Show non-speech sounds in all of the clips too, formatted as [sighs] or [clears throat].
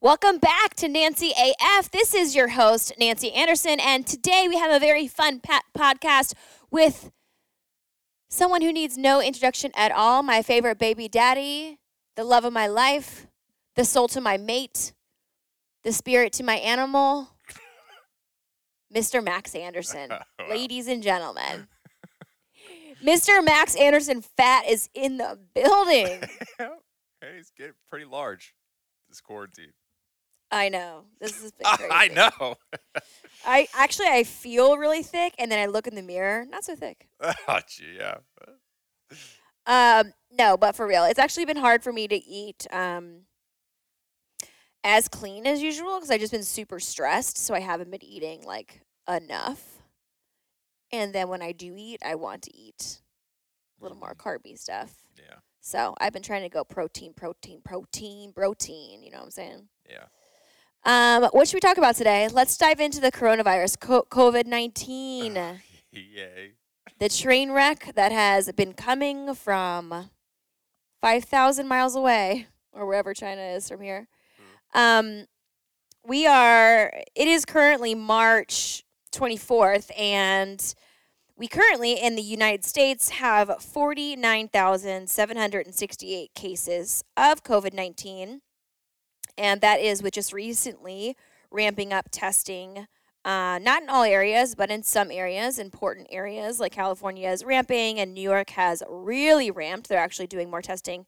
Welcome back to Nancy AF. This is your host, Nancy Anderson, and today we have a very fun pat- podcast with someone who needs no introduction at all my favorite baby daddy, the love of my life, the soul to my mate, the spirit to my animal, [laughs] Mr. Max Anderson. [laughs] Ladies and gentlemen, [laughs] Mr. Max Anderson Fat is in the building. hey, it's getting pretty large. This quarantine. I know. This is [laughs] I know. [laughs] I actually I feel really thick, and then I look in the mirror, not so thick. [laughs] oh, gee, yeah. Um, no, but for real, it's actually been hard for me to eat um as clean as usual because I've just been super stressed, so I haven't been eating like enough. And then when I do eat, I want to eat a little more carby stuff. Yeah. So I've been trying to go protein, protein, protein, protein. You know what I'm saying? Yeah. Um, what should we talk about today? Let's dive into the coronavirus, co- COVID 19, [laughs] Yay. the train wreck that has been coming from 5,000 miles away or wherever China is from here. Um, we are, it is currently March 24th, and we currently in the United States have 49,768 cases of COVID 19 and that is with just recently ramping up testing. Uh, not in all areas, but in some areas, important areas like California is ramping, and New York has really ramped. They're actually doing more testing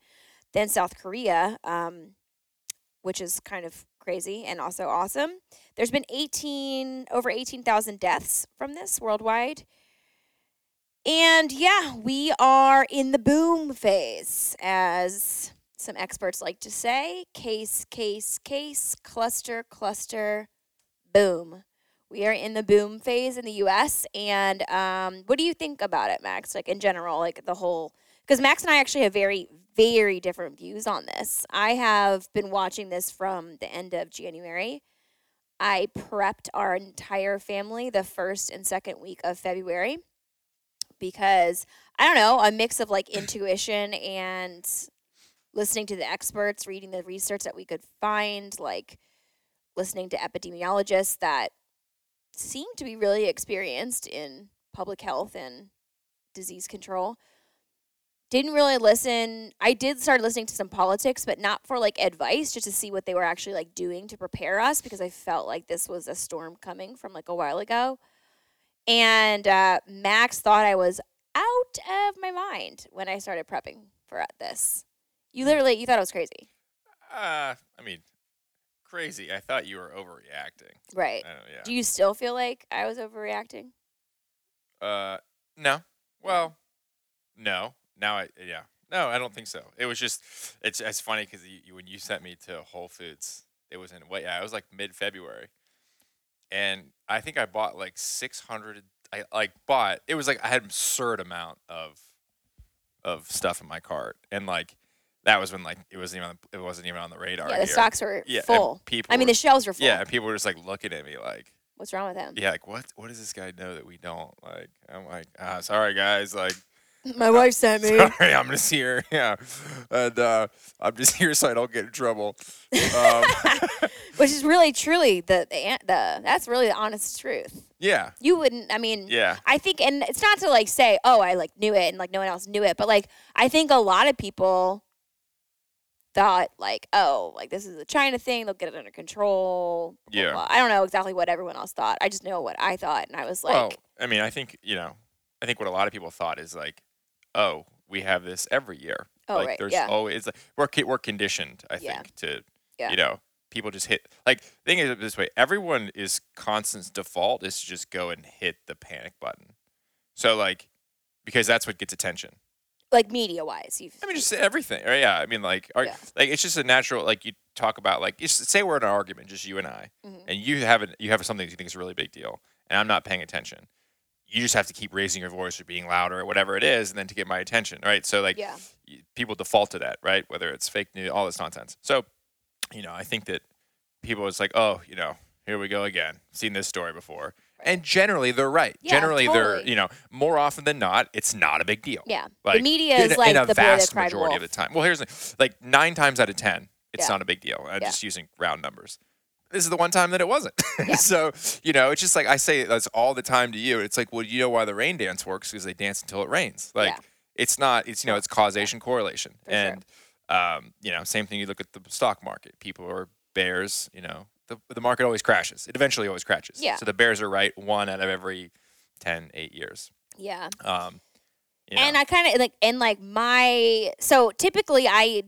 than South Korea, um, which is kind of crazy and also awesome. There's been 18 over 18,000 deaths from this worldwide. And yeah, we are in the boom phase as some experts like to say case, case, case, cluster, cluster, boom. We are in the boom phase in the US. And um, what do you think about it, Max? Like in general, like the whole, because Max and I actually have very, very different views on this. I have been watching this from the end of January. I prepped our entire family the first and second week of February because I don't know, a mix of like intuition and listening to the experts, reading the research that we could find, like listening to epidemiologists that seem to be really experienced in public health and disease control. Didn't really listen. I did start listening to some politics, but not for like advice, just to see what they were actually like doing to prepare us because I felt like this was a storm coming from like a while ago. And uh, Max thought I was out of my mind when I started prepping for this. You literally you thought it was crazy. Uh, I mean, crazy. I thought you were overreacting. Right. Yeah. Do you still feel like I was overreacting? Uh, no. Well, no. Now I yeah. No, I don't think so. It was just it's it's funny because you, you, when you sent me to Whole Foods, it was in what yeah, it was like mid February, and I think I bought like six hundred. I like bought it was like I had an absurd amount of of stuff in my cart, and like that was when like it wasn't even it wasn't even on the radar. Yeah, the here. stocks were Yeah, full. people I mean, were- the shelves were full. Yeah, and people were just like looking at me like, What's wrong with him? yeah, like what what does this guy know that we don't? Like I'm like, ah, sorry guys, like [laughs] My wife sent [laughs] me. sorry, I'm just here, [laughs] yeah, and uh, I'm just here so I don't get in trouble. Um, Which is really, truly the, the the that's really the honest truth. yeah, You wouldn't. I mean, yeah, I think, and it's not to like say, oh, I like knew it, and like no one else knew it, but like I think a lot of people thought like, oh, like this is a China thing, they'll get it under control. blah, Yeah. blah. I don't know exactly what everyone else thought. I just know what I thought, and I was like, well, I mean, I think you know, I think what a lot of people thought is like, oh, we have this every year. Oh, like right, there's yeah. always like we're we're conditioned, I Yeah. think, to Yeah. you know, people just hit like thing is this way, everyone is constant default is to just go and hit the panic button. So like because that's what gets attention. Like media wise, you've I mean, just everything. Or, yeah, I mean, like, are, Yeah. like it's just a natural. Like you talk about, like, just say we're in an argument, just you and I, Mhm. and you have an, you have something you think is a really big deal, and I'm not paying attention. You just have to keep raising your voice or being louder or whatever it is, and then to get my attention, right? So like, yeah, people default to that, right? Whether it's fake news, all this nonsense. So, you know, I think that people it's like, oh, you know, here we go again. Seen this story before. And generally, they're right. Yeah, generally, they're you know more often than not, it's not a big deal. yeah. Like, the media is a- like in a the vast majority wolf. of the time. Well, here's the, like nine times out of ten, it's Yeah. not a big deal. I'm Yeah. just using round numbers. This is the one time that it wasn't. [laughs] So, you know, it's just like I say that's all the time to you. It's like, well, you know why the rain dance works because they dance until it rains. Like it's not, it's, you know, it's causation correlation. For sure. and, um, you know, same thing you look at the stock market. People are bears, you know, the, the market always crashes. It eventually always crashes. Yeah. So the bears are right one out of every 10, 8 years. Yeah. Um, you And. I kind of like, and like my, so typically I,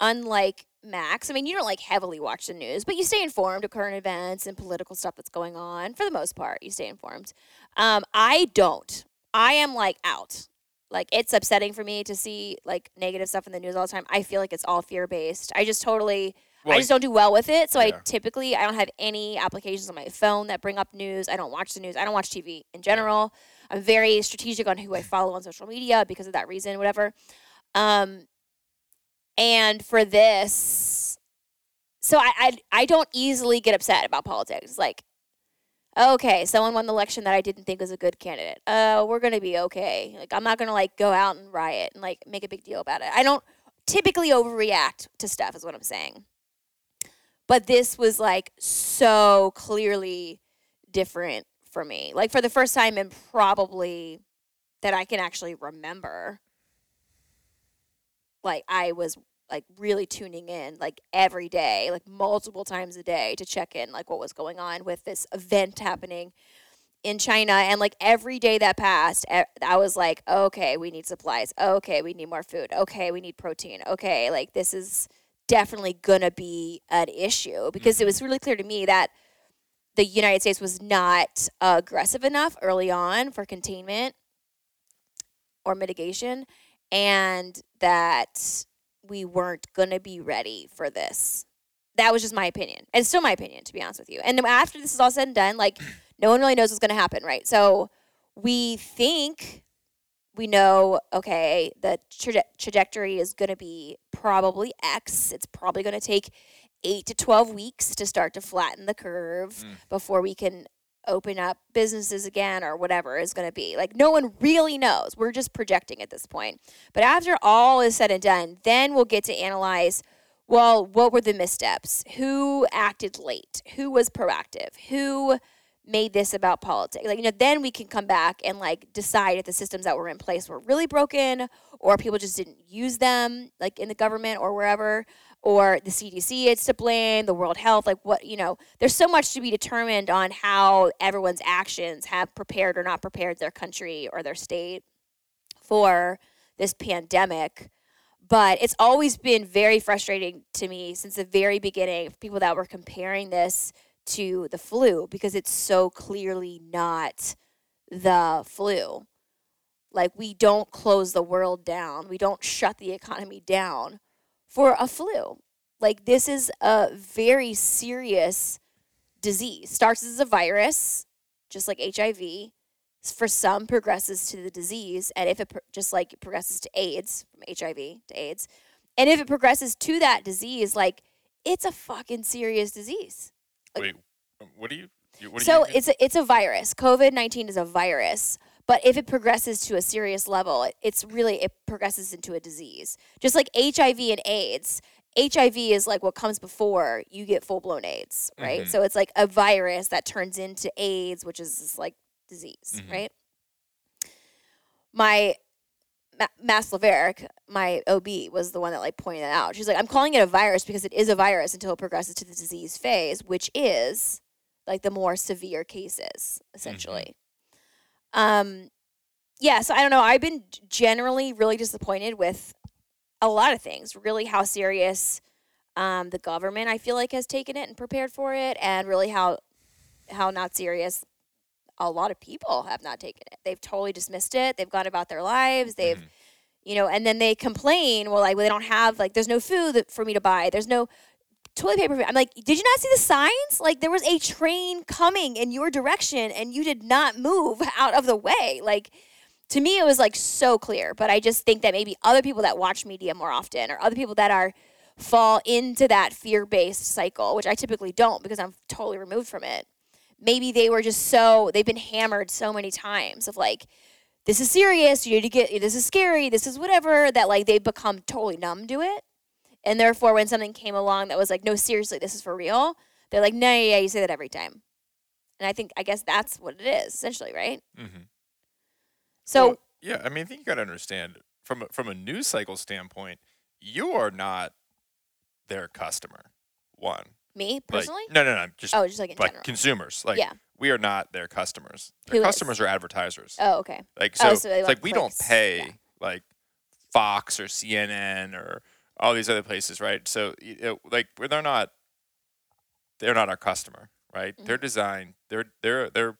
unlike Max, I mean, you don't like heavily watch the news, but you stay informed of current events and political stuff that's going on. For the most part, you stay informed. Um, I don't. I am like out. Like it's upsetting for me to see like negative stuff in the news all the time. I feel like it's all fear based. I just totally Well, I just don't do well with it. So I typically I don't have any applications on my phone that bring up news. I don't watch the news. I don't watch TV in general. I'm very strategic on who I follow on social media because of that reason, whatever. Um, and for this, so I, I I don't easily get upset about politics. Like, okay, someone won the election that I didn't think was a good candidate. Uh, we're gonna be okay. Like, I'm not gonna like go out and riot and like make a big deal about it. I don't typically overreact to stuff, is what I'm saying. But this was like so clearly different for me. Like for the first time and probably that I can actually remember. Like I was like really tuning in like every day, like multiple times a day to check in like what was going on with this event happening in China and like every day that passed I was like okay we need supplies okay we need more food okay we need protein okay like this is definitely gonna be an issue because it was mm-hmm. really clear to me that the United States was not aggressive enough early on for containment or mitigation and that we weren't going to be ready for this. That was just my opinion. And still my opinion, to be honest with you. And after this is all said and done, like, no one really knows what's going to happen, right? So we think we know, okay, the traje- trajectory is going to be probably X. It's probably going to take eight to 12 weeks to start to flatten the curve Mm. before we can open up businesses again or whatever is going to be. Like, no one really knows. We're just projecting at this point. But after all is said and done, then we'll get to analyze well, what were the missteps? Who acted late? Who was proactive? Who made this about politics? Like, you know, then we can come back and like decide if the systems that were in place were really broken or people just didn't use them, like in the government or wherever, or the CDC it's to blame, the World Health, like what, you know, there's so much to be determined on how everyone's actions have prepared or not prepared their country or their state for this pandemic. But it's always been very frustrating to me since the very beginning, people that were comparing this to the flu because it's so clearly not the flu. Like, we don't close the world down, we don't shut the economy down for a flu. Like, this is a very serious disease. Starts as a virus, just like HIV. For some, progresses to the disease, and if it pro- just like it progresses to AIDS from HIV to AIDS, and if it progresses to that disease, like it's a fucking serious disease. Wait, what do you? What do So you, it's a, it's a virus. COVID nineteen is a virus, but if it progresses to a serious level, it's really it progresses into a disease. Just like HIV and AIDS, HIV is like what comes before you get full blown AIDS, right? Mhm. So it's like a virus that turns into AIDS, which is this like disease, Mhm. right? My Ma- Mass Laverick, my OB, was the one that like pointed that out. She's like, I'm calling it a virus because it is a virus until it progresses to the disease phase, which is like the more severe cases, essentially. Um, yeah, so I don't know. I've been generally really disappointed with a lot of things. Really, how serious um, the government I feel like has taken it and prepared for it, and really how how not serious a lot of people have not taken it. They've totally dismissed it. They've gone about their lives. They've Mhm. you know, and then they complain. Well, like well, they don't have like there's no food that- for me to buy. There's no toilet paper. I'm like, did you not see the signs? Like there was a train coming in your direction, and you did not move [laughs] out of the way. Like to me, it was like so clear. But I just think that maybe other people that watch media more often, or other people that are fall into that fear based cycle, which I typically don't because I'm totally removed from it. Maybe they were just so they've been hammered so many times of like this is serious. You need to get this is scary. This is whatever that like they've become totally numb to it, And therefore, when something came along that was like, no, seriously, this is for real, they're like, no, yeah, yeah, you say that every time. And I think, I guess that's what it is, essentially, right? Mm-hmm. So, Well, yeah, I mean, I think you got to understand from a, from a news cycle standpoint, you are not their customer. One, me Like- personally? no, no, no, just oh, just like in like general. consumers. Like Yeah. we are not their customers. Their Who is? customers are advertisers. oh, okay. Like Oh, so, so it's like we don't pay Yeah. like Fox or CNN or all these other places, right? So know, like they're not they're not our customer, right? They're Mhm. designed they're they're they're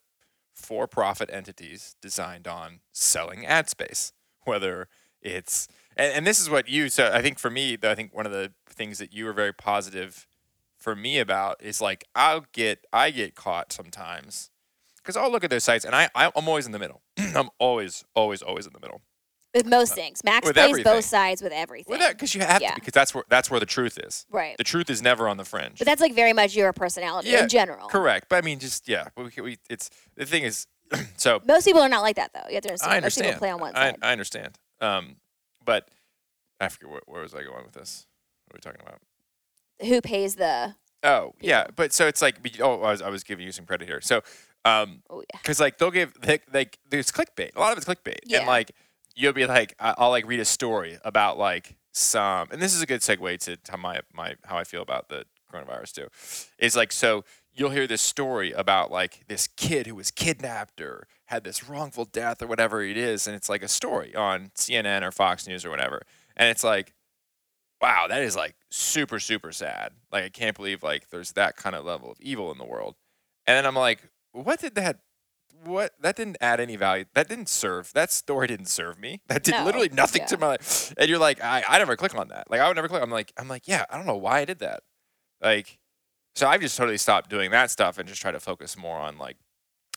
for-profit entities designed on selling ad space, whether it's and, and this is what you so I think for me, though, I think one of the things that you were very positive for me about is like I'll get I get caught sometimes because I'll look at those sites and I I'm always in the middle. [clears throat] I'm always always always in the middle With most things. Max Uh, plays everything. both sides with everything. with that because you have Yeah. to because that's where that's where the truth is. right. The truth is never on the fringe. But that's like very much your personality Yeah, in general. Correct, but I mean, just yeah, we, we it's the thing is, [clears throat] so Most people are not like that, though. You have to understand. I Most understand. people play on one I, side. I understand. Um, but I forget where, where was I going with this? What are we talking about? Who pays the? Oh yeah, but so it's like oh I was I was giving you some credit here. So um, Oh yeah. because like they'll give they, like there's clickbait. A lot of it's clickbait, Yeah. and like you'll be like I'll like read a story about like some, and this is a good segue to, to my my how I feel about the coronavirus too. Is like so you'll hear this story about like this kid who was kidnapped or had this wrongful death or whatever it is, and it's like a story on CNN or Fox News or whatever, and it's like. Wow, that is like super, super sad. Like I can't believe like there's that kind of level of evil in the world. And then I'm like, what did that what that didn't add any value that didn't serve that story didn't serve me [laughs] that did No, literally nothing yeah. to my life and you're like I, I never click on that like i would never click i'm like i'm like yeah i don't know why i did that like so i've just totally stopped doing that stuff and just try to focus more on like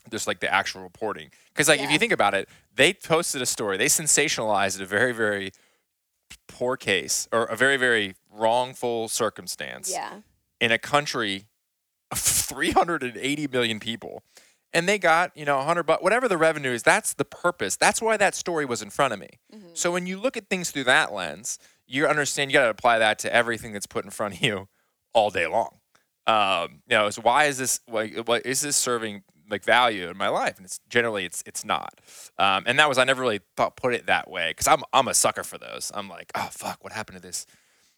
just like the actual reporting because like if you think about it they posted a story they sensationalized it a very very poor case or a very very wrongful circumstance Yeah. in a country of [laughs] 380 million people and they got you know 100 bucks whatever the revenue is that's the purpose that's why that story was in front of me Mhm. so when you look at things through that lens you understand you got to apply that to everything that's put in front of you all day long um, you know so why is this like what is this serving like value in my life and it's generally it's it's not. Um, and that was i never really thought put it that way because i'm i'm a sucker for those. I'm like oh fuck what happened to this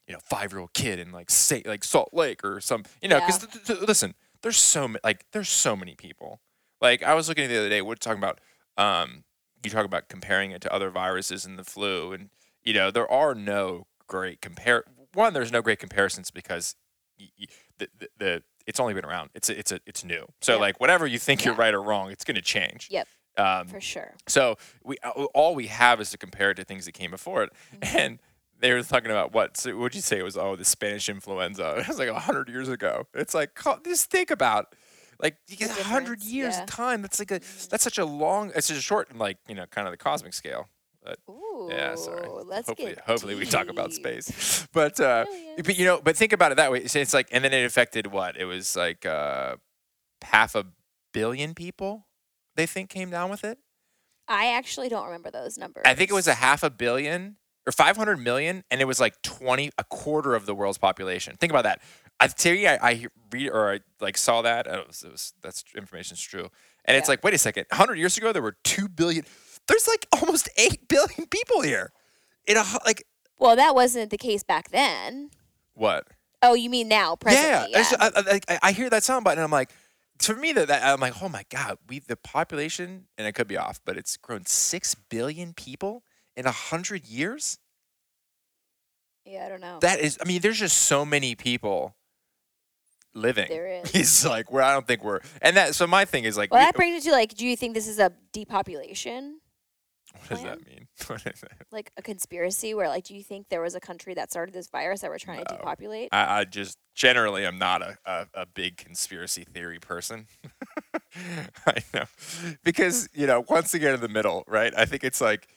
you know five year old kid in like say like Salt Lake or some you know because th- th- listen there's so many like there's so many people. Like I was looking at the other day we're talking about um you talk about comparing it to other viruses and the flu and you know there are no great compare one there's no great comparisons because y- y- the, the, the it's only been around it's a, it's a, it's new so Yeah. like whatever you think you're right or wrong it's going to change Yep. um, For sure. so we uh, all we have is to compare it to things that came before it, Mm-hmm. and they were talking about what? So what'd you say it was? Oh, the Spanish influenza. [laughs] It was like hundred years ago. It's like just think about, like you get hundred years yeah. of time. That's like a that's such a long. It's just a short, like you know, kind of the cosmic scale. Ooh. Yeah, sorry. Hopefully, hopefully we talk about space. [laughs] But uh, but you know, but think about it that way. So it's like, and then it affected what? It was like uh, half a billion people. They think came down with it. I actually don't remember those numbers. I think it was a half a billion or 500 million, and it was like 20, a quarter of the world's population. Think about that. I tell you, I, I read or I like saw that. It was, it was that's information's true, and it's like, wait a second. 100 years ago, there were two billion. There's like almost [laughs] eight billion people here. In a like Well, that wasn't the case back then. what? Oh, you mean now, presently? yeah, Yeah. I, I, I, I- I hear that sound bite, and I'm like, to me that, that I'm like, oh my god, we the population, and it could be off, but it's grown six billion people in a hundred years. Yeah, I don't know. That is, I mean, there's just so many people living. There is. [laughs] It's like where I don't think we're, and that. So my thing is like, well, we- that brings it to like, do you think this is a depopulation, what does plan? that mean? [laughs] What is that? like a conspiracy, where like, do you think there was a country that started this virus that we're trying to No. depopulate? I, I just generally am not a, a, a big conspiracy theory person. [laughs] I know because you know once again in the middle, right? I think it's like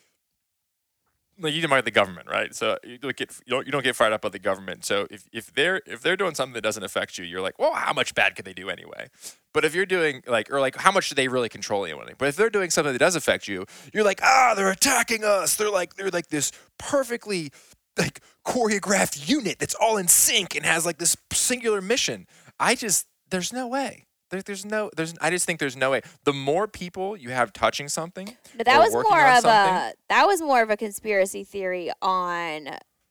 like you didn't mind the government, right? So you don't get you don't you don't get fired up by the government. So if, if they're if they're doing something that doesn't affect you, you're like, well, how much bad could they do anyway? But if you're doing like or like how much do they really control you? But if they're doing something that does affect you, you're like, ah, they're attacking us. They're like they're like this perfectly like choreographed unit that's all in sync and has like this singular mission. I just there's no way. There, there's no there's I just think there's no way. The more people you have touching something, But that was more of a that was more of a conspiracy theory on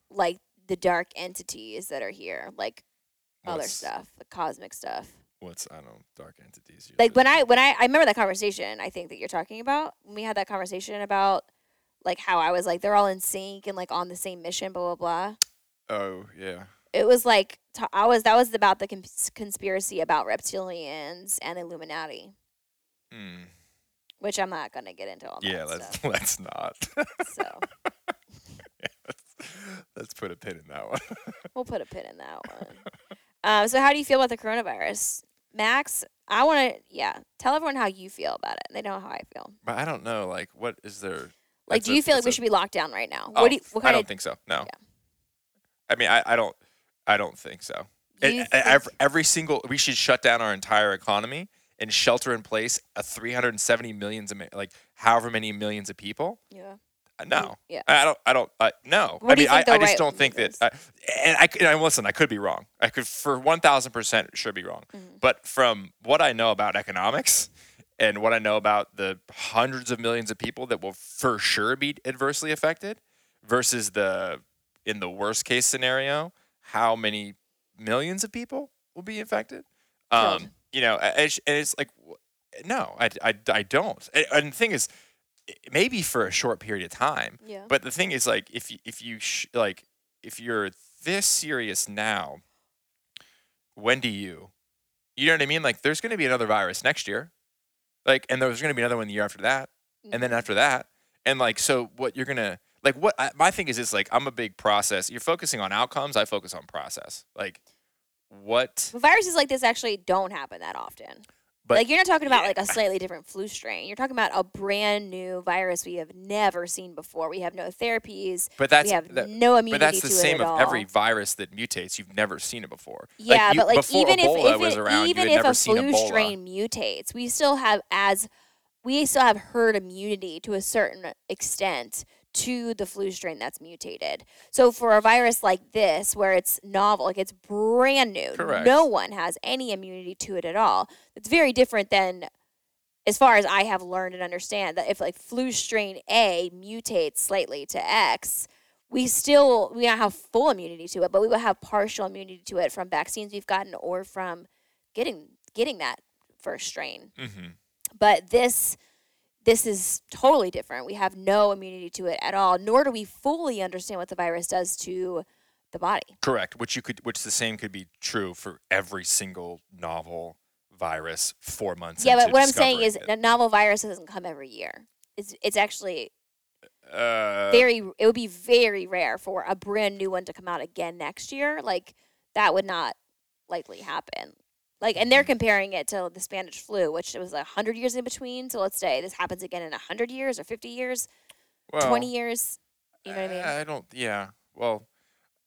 like the dark entities that are here, like other stuff, the cosmic stuff. What's I don't know, dark entities. Like when I when I I remember that conversation. I think that you're talking about when we had that conversation about like how I was like they're all in sync and like on the same mission, blah blah blah. Oh yeah. It was like I was that was about the cons- conspiracy about reptilians and Illuminati, Hmm. which I'm not gonna get into all that Yeah, let's stuff. [laughs] let's not. So let's, [laughs] let's put a pin in that one. [laughs] we'll put a pin in that one. Um, so how do you feel about the coronavirus, Max? I want to yeah tell everyone how you feel about it. They know how I feel. but I don't know. Like, what is there? Like, do a- you feel like we a- should be locked down right now? Oh, what do you, what I don't of think so. No. Yeah. I mean, I, I don't. I don't think so. do And you ev- think- every single we should shut down our entire economy and shelter in place a 370 millions of like however many millions of people. yeah. Uh, No, yeah. I don't. I don't. Uh, no. What I mean, I, I just right don't think that. I, and I, and listen. I could be wrong. I could for one thousand percent sure be wrong. Mhm. But from what I know about economics and what I know about the hundreds of millions of people that will for sure be adversely affected, versus the in the worst case scenario, how many millions of people will be infected. Um, you know, and it's, like, no, I, I, I don't. And- the thing is, maybe for a short period of time. Yeah. But the thing is, like, if you, if you sh- like, if you're this serious now, when do you? You know what I mean? Like, there's going to be another virus next year, like, and there's going to be another one the year after that, and then Mhm. after that, and like, so what you're gonna like? What I, my thing is it's like, I'm a big process. You're focusing on outcomes. I focus on process. Like, what? Viruses like this actually don't happen that often. But like you're not talking about like a slightly different flu strain. You're talking about a brand new virus we have never seen before. We have no therapies. but that's we have that, no immunity But that's the to same it at of all. every virus that mutates. You've never seen it before. Yeah, you, but like even Ebola if, if it, around, even if a flu Ebola. strain mutates, we still have as we still have herd immunity to a certain extent to the flu strain that's mutated. So for a virus like this, where it's novel, like it's brand new, Correct. no one has any immunity to it at all. It's very different than as far as I have learned and understand that if like flu strain A mutates slightly to X, we still we don't have full immunity to it, but we will have partial immunity to it from vaccines we've gotten or from getting getting that first strain. hmm But this this is totally different. We have no immunity to it at all, nor do we fully understand what the virus does to the body. Correct. Which you could, which the same could be true for every single novel virus four months. yeah, but what I'm saying is discovering a novel virus doesn't come every year. It's it's actually uh, very it would be very rare for a brand new one to come out again next year like that would not likely happen like and they're comparing it to the spanish flu which was a 100 years in between so let's say this happens again in a 100 years or 50 years well, 20 years you know what i mean I don't. Yeah. Well,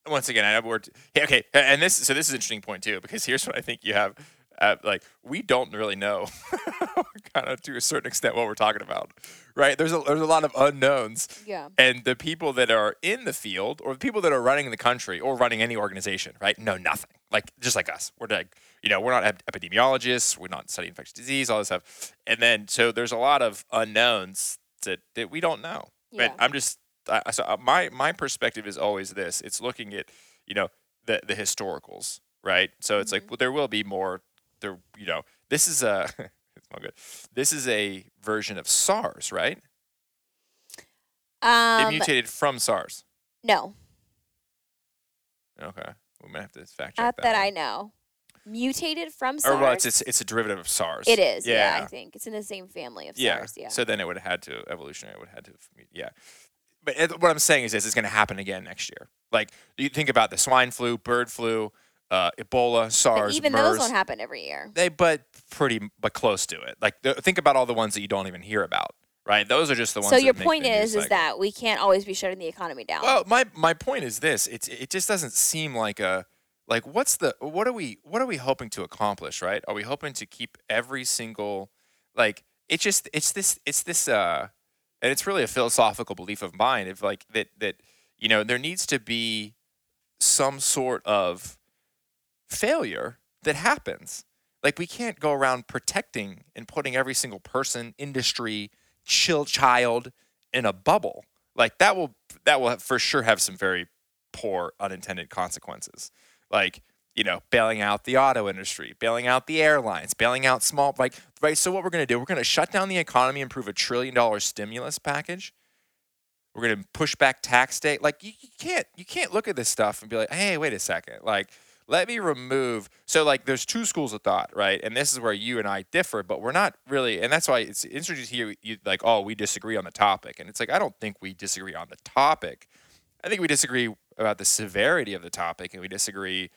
once again, I have word. Yeah, okay, and this. So this is an interesting point too, because here's what I think you have. Uh, like we don't really know, [laughs] kind of to a certain extent, what we're talking about, right? There's a there's a lot of unknowns, yeah and the people that are in the field, or the people that are running the country, or running any organization, right, know nothing. Like just like us, we're like, you know, we're not ep- epidemiologists, we're not studying infectious disease, all this stuff, and then so there's a lot of unknowns that that we don't know. yeah But I'm just I, I- so uh, my my perspective is always this: it's looking at you know the the historicals, right? So it's Mm-hmm. like well, there will be more. There, you know, this is a [laughs] it's not good. This is a version of SARS, right? it um mutated from SARS. no Okay, we might have to fact check not that i know mutated from SARS. Or well, it's, it's it's a derivative of SARS. it is yeah. I think it's in the same family of yeah. SARS yeah So then it would have had to evolutionary would have had to yeah. But what I'm saying is this is going to happen again next year. Like you think about the swine flu, bird flu, uh, Ebola, but SARS, even MERS. those don't happen every year They but pretty but close to it. Like think about all the ones that you don't even hear about. Right? Those are just the ones. so your point is is cycle. that we can't always be shutting the economy down Well, my my point is this: it's it just doesn't seem like a like what's the what are we what are we hoping to accomplish? Right? Are we hoping to keep every single like it just it's this it's this uh and it's really a philosophical belief of mine of like that that you know, there needs to be some sort of failure that happens. Like we can't go around protecting and putting every single person, industry, chill child in a bubble. Like that will that will for sure have some very poor unintended consequences. Like you know, bailing out the auto industry, bailing out the airlines, bailing out small like right. So what we're gonna do? We're gonna shut down the economy and prove a trillion dollar stimulus package. We're gonna push back tax day. Like you, you can't you can't look at this stuff and be like, hey, wait a second. Like let me remove so like there's two schools of thought right? And this is where you and i differ but we're not really and that's why it's interesting to hear you like oh we disagree on the topic. And it's like i don't think we disagree on the topic. I think we disagree about the severity of the topic and we disagree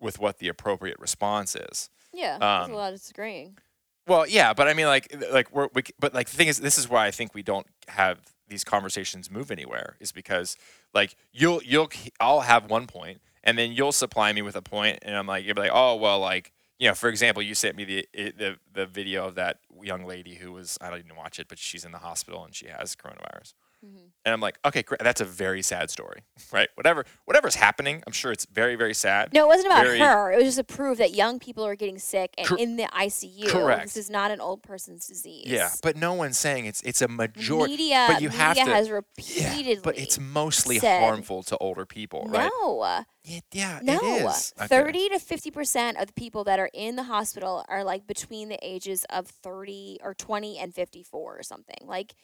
with what the appropriate response is. Yeah, there's Um, a lot of disagreeing. well, yeah, but I mean, like, like we're, we, but like the thing is, this is why I think we don't have these conversations move anywhere, is because like you'll you'll I'll have one point, and then you'll supply me with a point, and I'm like, you'll be like, oh well, like you know, for example, you sent me the the the video of that young lady who was I don't even watch it, but she's in the hospital and she has coronavirus. Mhm. And I'm like, okay, great. That's a very sad story, [laughs] right? Whatever, whatever's happening, I'm sure it's very, very sad. No, it wasn't about very- her. It was just to prove that young people are getting sick and Cor- in the ICU. Correct. This is not an old person's disease. Yeah, but no one's saying it's it's a majority. media, but you media have to- has Yeah, repeatedly. but it's mostly said- harmful to older people, right? no, Yeah, yeah no. it is. Okay. Thirty to fifty percent of the people that are in the hospital are like between the ages of thirty or twenty and fifty-four or something. Like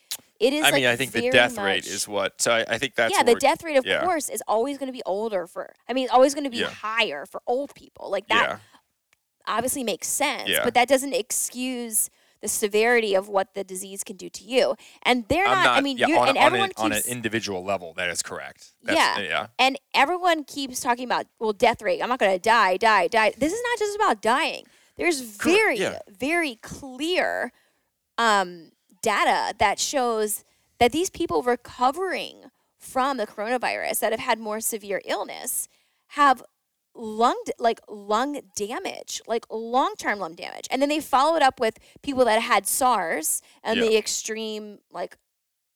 it is. I mean, like, I think the very death rate is what. So I, I think that's yeah, the death rate, of yeah. course, is always going to be older for. I mean, always going to be Yeah. higher for old people. Like that Yeah, obviously makes sense, Yeah. but that doesn't excuse the severity of what the disease can do to you. And they're not, not. I mean, yeah, you're, on, and a- on, everyone an, on an individual level, that is correct. That's, Yeah. yeah, and everyone keeps talking about well, death rate. I'm not going to die, die, die. This is not just about dying. There's very, yeah. very clear um, data that shows that these people recovering from the coronavirus that have had more severe illness have lung like lung damage, like long-term lung damage. And then they followed up with people that had SARS and Yeah. the extreme like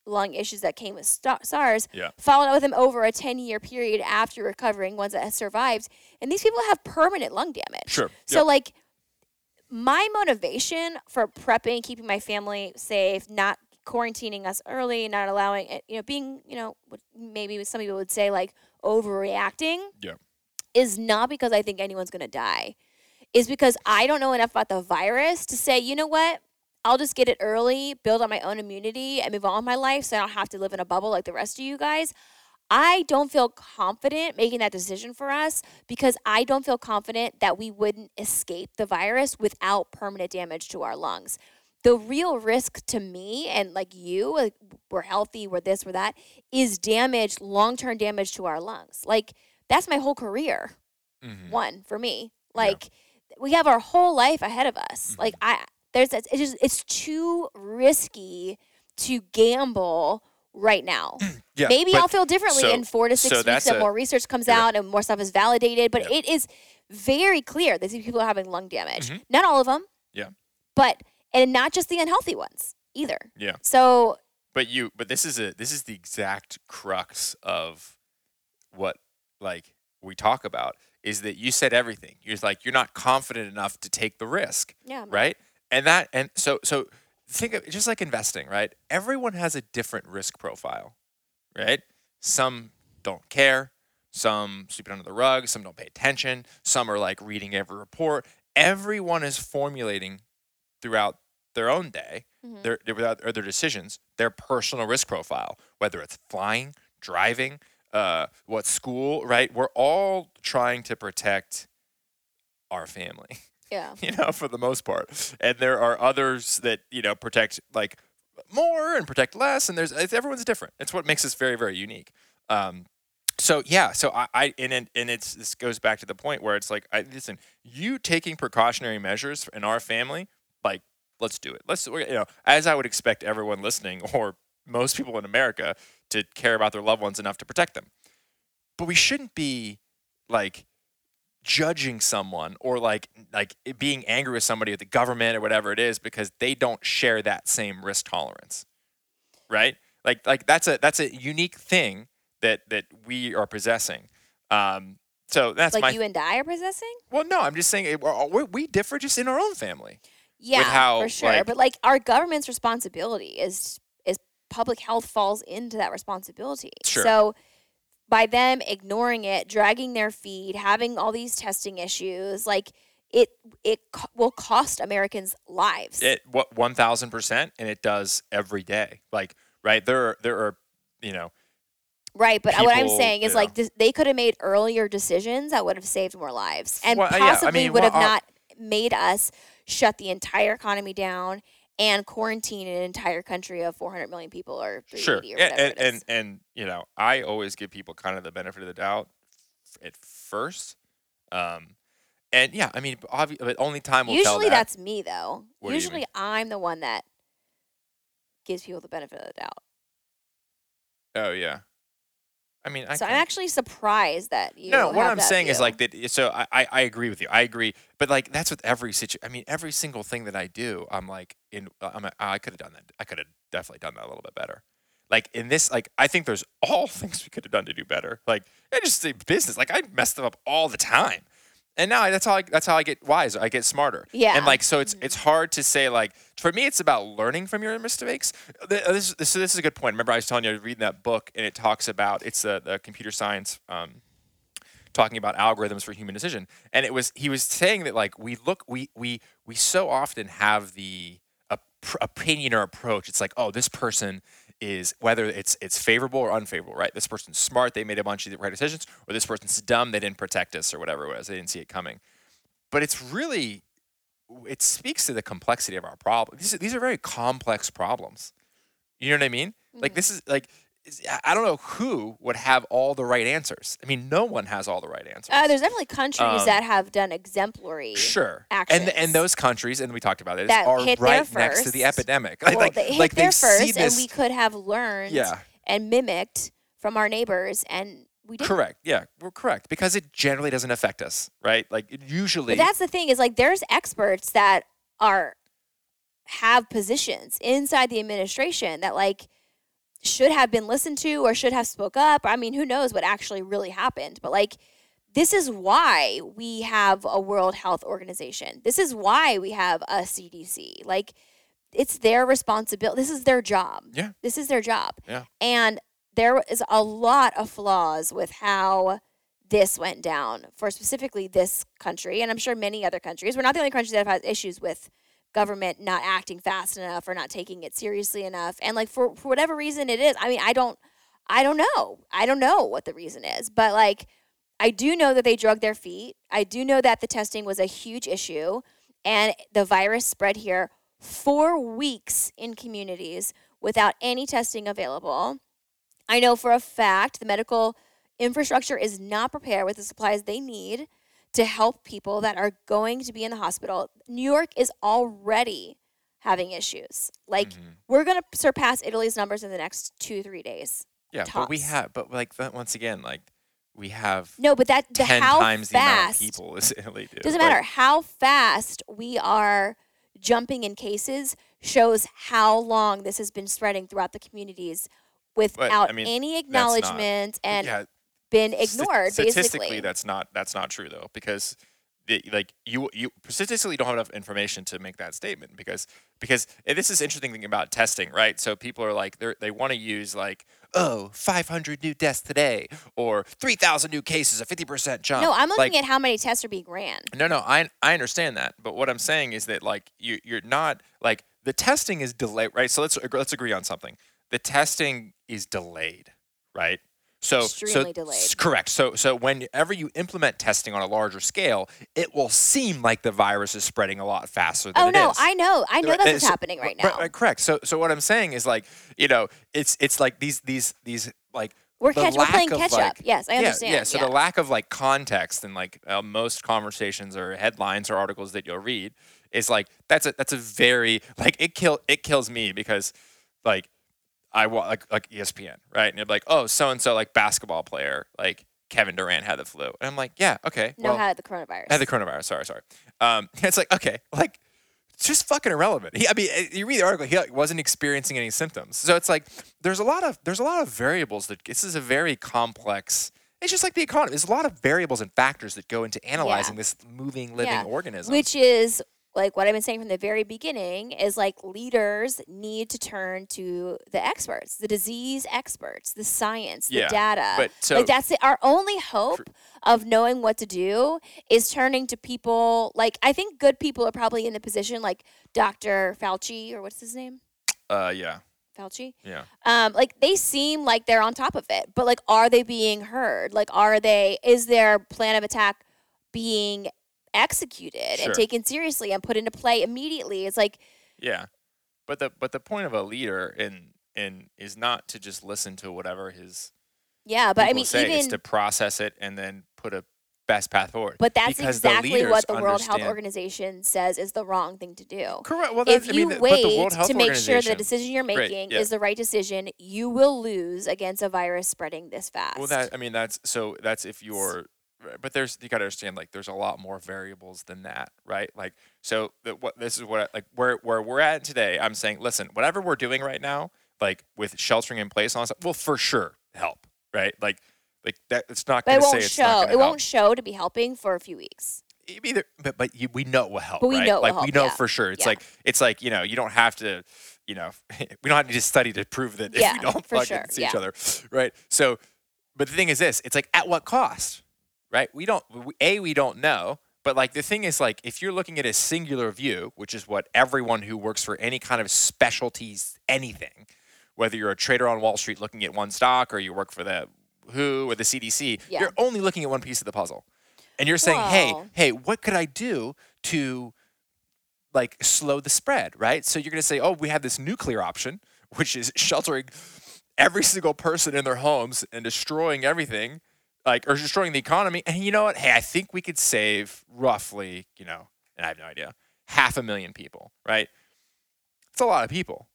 lung issues that came with SARS. Yeah. Followed up with them over a 10-year period after recovering, ones that survived. And these people have permanent lung damage. Sure. So Yep. like my motivation for prepping, keeping my family safe, not quarantining us early, not allowing it, you know, being, you know, maybe some people would say like overreacting Yeah. Is not because I think anyone's going to die. Is because I don't know enough about the virus to say, you know what? I'll just get it early, build on my own immunity, and move on with my life so I don't have to live in a bubble like the rest of you guys. I don't feel confident making that decision for us because I don't feel confident that we wouldn't escape the virus without permanent damage to our lungs. The real risk to me and like you, like we're healthy, we're this, we're that, is damage, long term damage to our lungs. Like that's my whole career. Mhm. One for me. Like we have our whole life ahead of us. Mm-hmm. Like I there's it's just it's too risky to gamble right now. [clears throat] Yeah, Maybe I'll feel differently so- in four to six so weeks and more research comes you're out and more stuff is validated. But Yep. it is very clear that these people are having lung damage. Mhm. Not all of them. Yeah. But and not just the unhealthy ones either. Yeah. So But you, but this is a this is the exact crux of what like we talk about is that you said everything. You're like you're not confident enough to take the risk. yeah. right? And that and so so think of just like investing, right? Everyone has a different risk profile, right? Some don't care, some sweep it under the rug, some don't pay attention, some are like reading every report. Everyone is formulating throughout their own day, Mhm. their their, their decisions, their personal risk profile, whether it's flying, driving, uh, what school, right? We're all trying to protect our family [laughs] Yeah. you know, for the most part. And there are others that, you know, protect like more and protect less. And there's, it's, everyone's different. It's what makes us very, very unique. Um, so yeah, so I, I and it, and it's this goes back to the point where it's like, I listen, you taking precautionary measures in our family, like let's do it. Let's you know, as I would expect everyone listening or most people in America to care about their loved ones enough to protect them. But we shouldn't be like judging someone or like like being angry with somebody at the government or whatever it is because they don't share that same risk tolerance right like like that's a that's a unique thing that that we are possessing. Um, so that's like my you and I are possessing. well. No, I'm just saying it, we we differ just in our own family. Yeah, how, for sure. like- but like our government's responsibility is public health falls into that responsibility. Sure. So by them ignoring it, dragging their feet, having all these testing issues, like it it co- will cost Americans lives. It what one thousand percent, and it does every day. Like right there, are, there are you know right, but what I'm saying is like this, they could have made earlier decisions that would have saved more lives and Well, uh, yeah, I possibly mean, would well, have uh, not made us shut the entire economy down and quarantine an entire country of 400 million people or 380 sure, or yeah, and, and and you know I always give people kind of the benefit of the doubt at first. Um, and yeah, I mean, obvi- but only time will tell Usually that. that's me though. What Usually? I'm the one that gives people the benefit of the doubt. oh yeah, I mean, I so I'm actually surprised that you. No, what I'm saying is like that. So I, I, I agree with you. I agree, but like that's with every situation. I mean, every single thing that I do, I'm like, in, uh, I'm, a, I could have done that. I could have definitely done that a little bit better. Like in this, like I think there's all [laughs] things we could have done to do better. Like I just say business. Like I messed them up all the time, and now I, that's how I, that's how I get wiser. I get smarter. Yeah. And like so, it's it's hard to say like for me, it's about learning from your mistakes. Uh, This, this, so this is a good point. Remember, I was telling you I was reading that book, and it talks about it's the the computer science. Um, talking about algorithms for human decision and it was he was saying that like we look we we we so often have the op- opinion or approach it's like oh this person is whether it's it's favorable or unfavorable right? This person's smart they made a bunch of the right decisions or this person's dumb they didn't protect us or whatever it was they didn't see it coming. But it's really it speaks to the complexity of our problem. These are, these are very complex problems. You know what i mean? Like Mhm. this is like I- don't know who would have all the right answers. I mean, no one has all the right answers. uh, there's definitely countries Um, that have done exemplary. Sure. And actions. and those countries, and we talked about it, That are hit there right next to the epidemic. [laughs] Well, like, they hit like there first, and we could have learned yeah, and mimicked from our neighbors, and we didn't. correct. Yeah, we're correct because it generally doesn't affect us, right? Like usually. But that's the thing is like there's experts that are have positions inside the administration that like should have been listened to or should have spoke up. I mean, who knows what actually really happened? But like this is why we have a World Health Organization. This is why we have a CDC. Like it's their responsibility. This is their job. Yeah. This is their job. Yeah. And there is a lot of flaws with how this went down for specifically this country, and I'm sure many other countries. We're not the only country that have had issues with government not acting fast enough or not taking it seriously enough. And like for, for whatever reason it is, I mean, I don't, I don't know. I don't know what the reason is, but like, I do know that they drug their feet. I do know that the testing was a huge issue, and the virus spread here four weeks in communities without any testing available. I know for a fact the medical infrastructure is not prepared with the supplies they need to help people that are going to be in the hospital. New York is already having issues. Like, Mhm. we're going to surpass Italy's numbers in the next two, three days. yeah, but we have, but like once again, like we have No, but that the ten how times the amount of people as [laughs] Italy do. doesn't Like, matter how fast we are jumping in cases shows how long this has been spreading throughout the communities without mean, any that's not- acknowledgement and yeah, been ignored statistically, basically. that's not that's not true though, because the, like you you statistically don't have enough information to make that statement because because this is interesting thing about testing, right? So people are like they they want to use like oh 500 new deaths today or 3,000 new cases, a 50% jump. no, I'm looking like, at how many tests are being ran. No, no, I I understand that, but what I'm saying is that like you you're not like the testing is delayed, right? So let's let's agree on something. The testing is delayed, right? So Extremely so delayed. correct. So so whenever you implement testing on a larger scale, it will seem like the virus is spreading a lot faster than Oh it no, is. I know. I know Right, that's so- happening right now. right, correct. So so what I'm saying is like you know it's it's like these these these like We're catch, we're playing catch like- up. Yes, I understand. yeah, yeah. So the lack of like context and like uh, most conversations or headlines or articles that you'll read is like that's a that's a very like it kill it kills me because like I wa like like ESPN right and you're like oh so and so like basketball player like Kevin Durant had the flu and I'm like yeah okay no well had the coronavirus. had the coronavirus sorry sorry um [laughs] it's like okay like it's just fucking irrelevant. He, I mean, eh, you read the article, he like, wasn't experiencing any symptoms. So it's like there's a lot of there's a lot of variables that this is a very complex. It's just like the economy. There's a lot of variables and factors that go into analyzing this moving, living Yeah. organism. Which is like what I've been saying from the very beginning is like leaders need to turn to the experts, the disease experts, the science, the Yeah, data. but so- like that's it. our only hope of knowing what to do is turning to people like I think good people are probably in the position like Dr. Fauci or what's his name? uh, yeah, Fauci. yeah. um, like they seem like they're on top of it, but like, are they being heard? Like, are they? Is their plan of attack being executed Sure. and taken seriously and put into play immediately? It's like, Yeah, but the but the point of a leader in in is not to just listen to whatever his yeah, but I mean, say. it's even to process it and then put a best path forward. but that's because exactly leaders what the World Health Organization says is the wrong thing to do. Correct. Well, if that's, I you mean, wait the to make sure the decision you're making yeah. is the right decision, you will lose against a virus spreading this fast. Well, that I mean, that's so that's if you're, but there's you gotta understand like there's a lot more variables than that, right? Like so the, what this is what like where where we're at today. I'm saying, listen, whatever we're doing right now, like with sheltering in place and all that stuff, will for sure help, right? Like like that. It's not it to say won't it's show. not It going to help. won't show to be helping for a few weeks. Either, but but you, we know it will help. But we right? know it will like we help, know yeah. for sure. It's Yeah. like it's like you know you don't have to, you know, [laughs] we don't have to study to prove that [laughs] if Yeah, we don't for fucking sure, see each other, right? So, but the thing is this: it's like at what cost, right? We don't. A, we don't know. But like the thing is like if you're looking at a singular view, which is what everyone who works for any kind of specialties anything, whether you're a trader on Wall Street looking at one stock or you work for the WHO or the CDC, Yeah. you're only looking at one piece of the puzzle. And you're saying, "Hey, hey, what could I do to like slow the spread, right? So you're going to say, "Oh, we have this nuclear option, which is [laughs] sheltering every single person in their homes and destroying everything, like or destroying the economy." And you know what? Hey, I think we could save roughly, you know, and I have no idea, half a million people, right? It's a lot of people.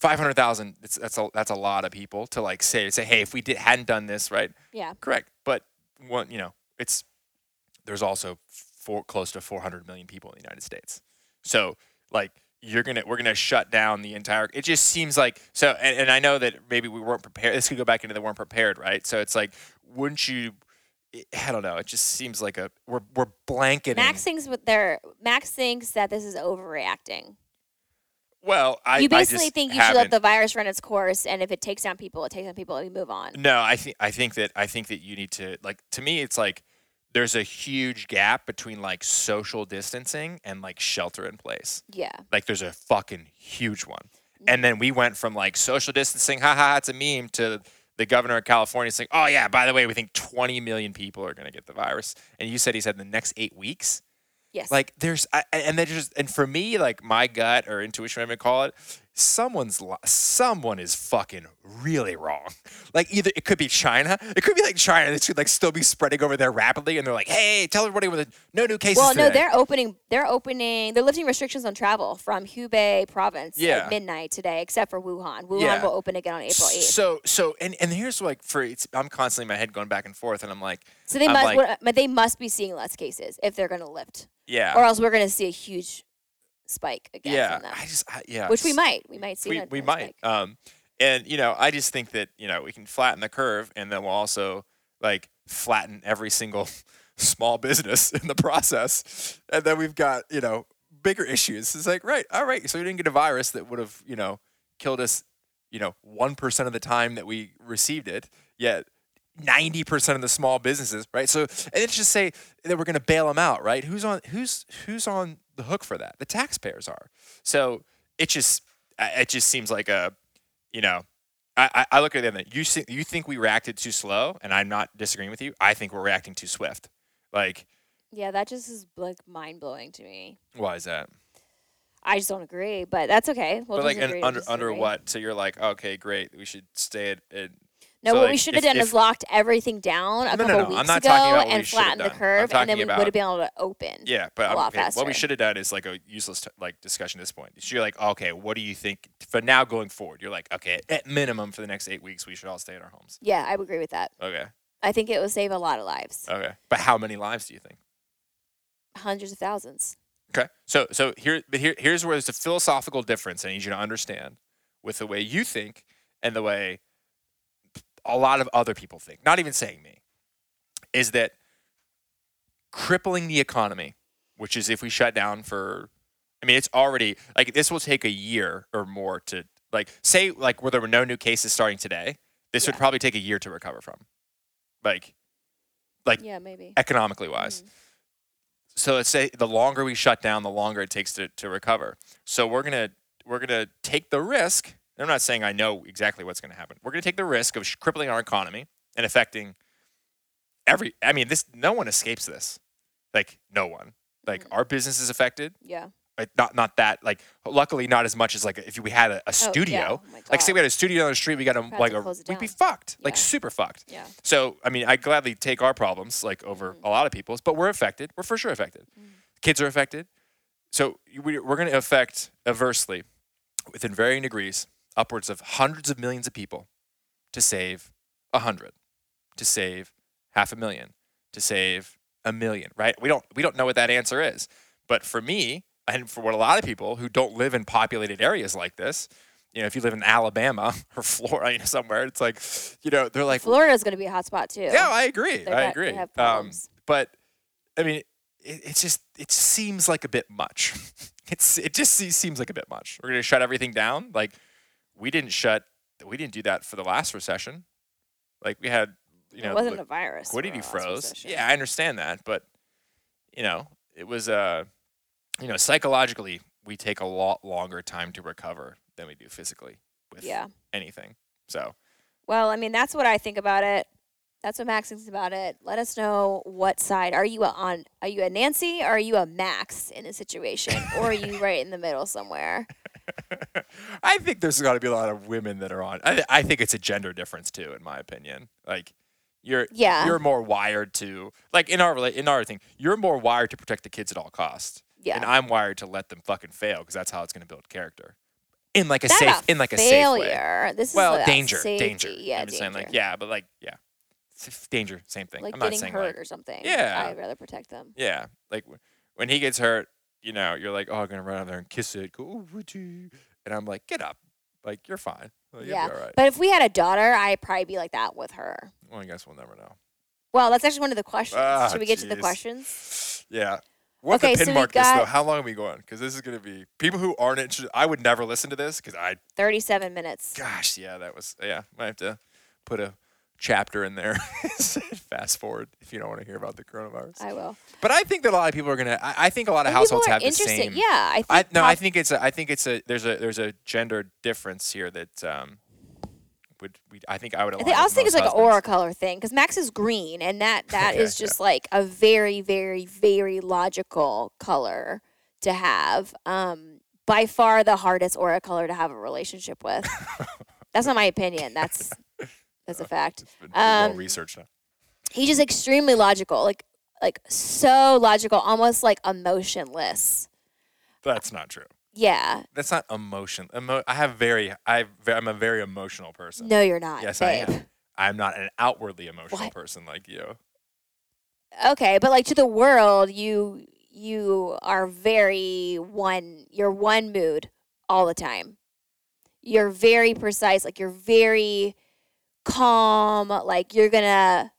500,000 that's a that's a lot of people to like say say, "Hey, if we did hadn't done this, right? Yeah. Correct. But one, you know, it's there's also four, close to 400 million people in the United States. So like you're gonna we're gonna shut down the entire. It just seems like so. And, and I know that maybe we weren't prepared. This could go back into the weren't prepared, right? So it's like, wouldn't you? Eh, I don't know. It just seems like a we're we're blanketing. Max thinks what they're Max thinks that this is overreacting. well, I you I basically just think you should let the virus run its course, and if it takes down people, it takes down people, and we move on. No, I think I think that I think that you need to like to me it's like there's a huge gap between like social distancing and like shelter in place. Yeah. Like there's a fucking huge one. Mm. And then we went from like social distancing, haha, it's a meme, to the governor of California is saying, "Oh yeah, by the way, we think 20 million people are going to get the virus." And you said he said in the next 8 weeks. Yes. Like there's I, and there's just and for me like my gut or intuition whatever you call it, someone's someone is fucking really wrong. Like either it could be China, it could be like China that should like still be spreading over there rapidly, and they're like, hey, tell everybody with no new cases. well, no, today." they're opening. They're opening. They're lifting restrictions on travel from Hubei province Yeah. at midnight today, except for Wuhan. Wuhan Yeah. will open again on April eighth. So so and and here's like for it's I'm constantly in my head going back and forth, and I'm like, So they I'm must. like- what- but they must be seeing less cases if they're going to lift, yeah, or else we're going to see a huge spike again yeah. I just I, yeah, which we might. We might see. we, we might. spike. Um, and you know, I just think that you know we can flatten the curve, and then we'll also like flatten every single [laughs] small business in the process, and then we've got you know bigger issues. It's like right, all right, so we didn't get a virus that would have you know killed us, you know, one percent of the time that we received it, yet. 90% of the small businesses, right? So, and let's just say that we're going to bail them out, right? Who's on who's who's on the hook for that? The taxpayers are. So, it just it just seems like a you know I, I- look at it and you see, you think we reacted too slow and i'm not disagreeing with you i think we're reacting too swift like Yeah, that just is like mind blowing to me. why is that I just don't agree, but that's okay. We'll but like disagree and under under what so you're like okay great we should stay at, at No, So, what we should have done if- is locked everything down a No, no, couple no, I'm weeks not ago talking about what and flattened the curve, and then we would have been able to open. yeah but a lot okay, what we should have done is like a useless t- like discussion at this point so you're like okay what do you think for now going forward you're like okay at minimum for the next eight weeks we should all stay in our homes Yeah, I would agree with that. okay I think it would save a lot of lives, okay but how many lives do you think hundreds of thousands. Okay. So so here but here here's where there's a philosophical difference I need you to understand with the way you think and the way a lot of other people think. Not even saying me. Is that crippling the economy, which is if we shut down for I mean it's already like this will take a year or more to like say like where there were no new cases starting today, this would probably take a year to recover from. Like Like, yeah, maybe. economically wise. Mhm. So let's say the longer we shut down, the longer it takes to, to recover. So we're gonna we're gonna take the risk. And I'm not saying I know exactly what's gonna happen. We're gonna take the risk of crippling our economy and affecting every. I mean, this no one escapes this. Like no one. Like Mhm. our business is affected. Yeah. Like not not that. Like luckily not as much as like if we had a, a Oh, yeah. studio. Oh my Like say we had a studio on the street, we got a Perhaps like a we'd be fucked. Like super fucked. Yeah. So, I mean, I gladly take our problems like over Mhm. a lot of people's, but we're affected. We're for sure affected. Mhm. Kids are affected. So, we- we're going to affect adversely within varying degrees upwards of hundreds of millions of people to save a hundred, to save half a million, to save a million, right? We don't we don't know what that answer is. But for me, and for what a lot of people who don't live in populated areas like this, you know, if you live in Alabama [laughs] or Florida, you know, somewhere, it's like, you know, they're like, Florida's going to be a hot spot too. yeah, I agree. They're I not- agree. Um, but I mean, it, it's just it seems like a bit much. [laughs] It's it just seems like a bit much. We're gonna shut everything down. Like we didn't shut. We didn't do that for the last recession. Like we had, you know, it wasn't li- a virus. liquidity froze. recession. Yeah, I understand that, but you know, it was uh, you know, psychologically, we take a lot longer time to recover than we do physically with Yeah. anything. So Well, I mean, that's what I think about it. That's what Max thinks about it. Let us know what side are you on? Are you a Nancy or are you a Max in a situation, or are you right in the middle somewhere? [laughs] I think there's got to be a lot of women that are on. I, I think it's a gender difference too, in my opinion. Like you're Yeah. you're more wired to like in our in our thing, you're more wired to protect the kids at all costs, Yeah. and I'm wired to let them fucking fail because that's how it's going to build character. In like a Not safe in like a safe way. failure. This is Well, danger, safety. danger. Yeah, I'm just saying like danger. yeah, but like yeah, danger, same thing. like I'm not getting saying hurt like or something. Yeah. I'd rather protect them. yeah, like when he gets hurt, you know, you're like, oh, I'm gonna run out there and kiss it. Go, oh, would you? And I'm like, get up, like you're fine. Like, Yeah, you'll be all right. But if we had a daughter, I'd probably be like that with her. Well, I guess we'll never know. Well, that's actually one of the questions. Ah, Should we get to the jeez. questions? [sighs] Yeah. What's Okay, the so pin we mark this though? got- How long are we going? Because this is gonna be people who aren't interested. I would never listen to this because I, 37 minutes. gosh, yeah, that was yeah. I have to put a chapter in there. [laughs] Fast forward if you don't want to hear about the coronavirus. I will. but I think that a lot of people are gonna. I, I think a lot of And households have the same. Yeah, I think. I no, I think it's a. I think it's a. There's a. There's a gender difference here that um would we. I think I would. I, align think, I also think it's like an aura color thing because Max is green, and that [laughs] that is Okay, yeah. just like a very, very, very logical color to have. Um, by far the hardest aura color to have a relationship with. [laughs] that's not my opinion. That's that's a fact. Well Um, researched now. He's just extremely logical, like like so logical, almost like emotionless. That's not true. Yeah. That's not emotion. Emo- I have very. I. I'm a very emotional person. No, you're not. Yes, I am. I'm not an outwardly emotional What? person like you. Okay, but like to the world, you you are very one. You're one mood all the time. You're very precise. Like you're very calm. Like you're gonna.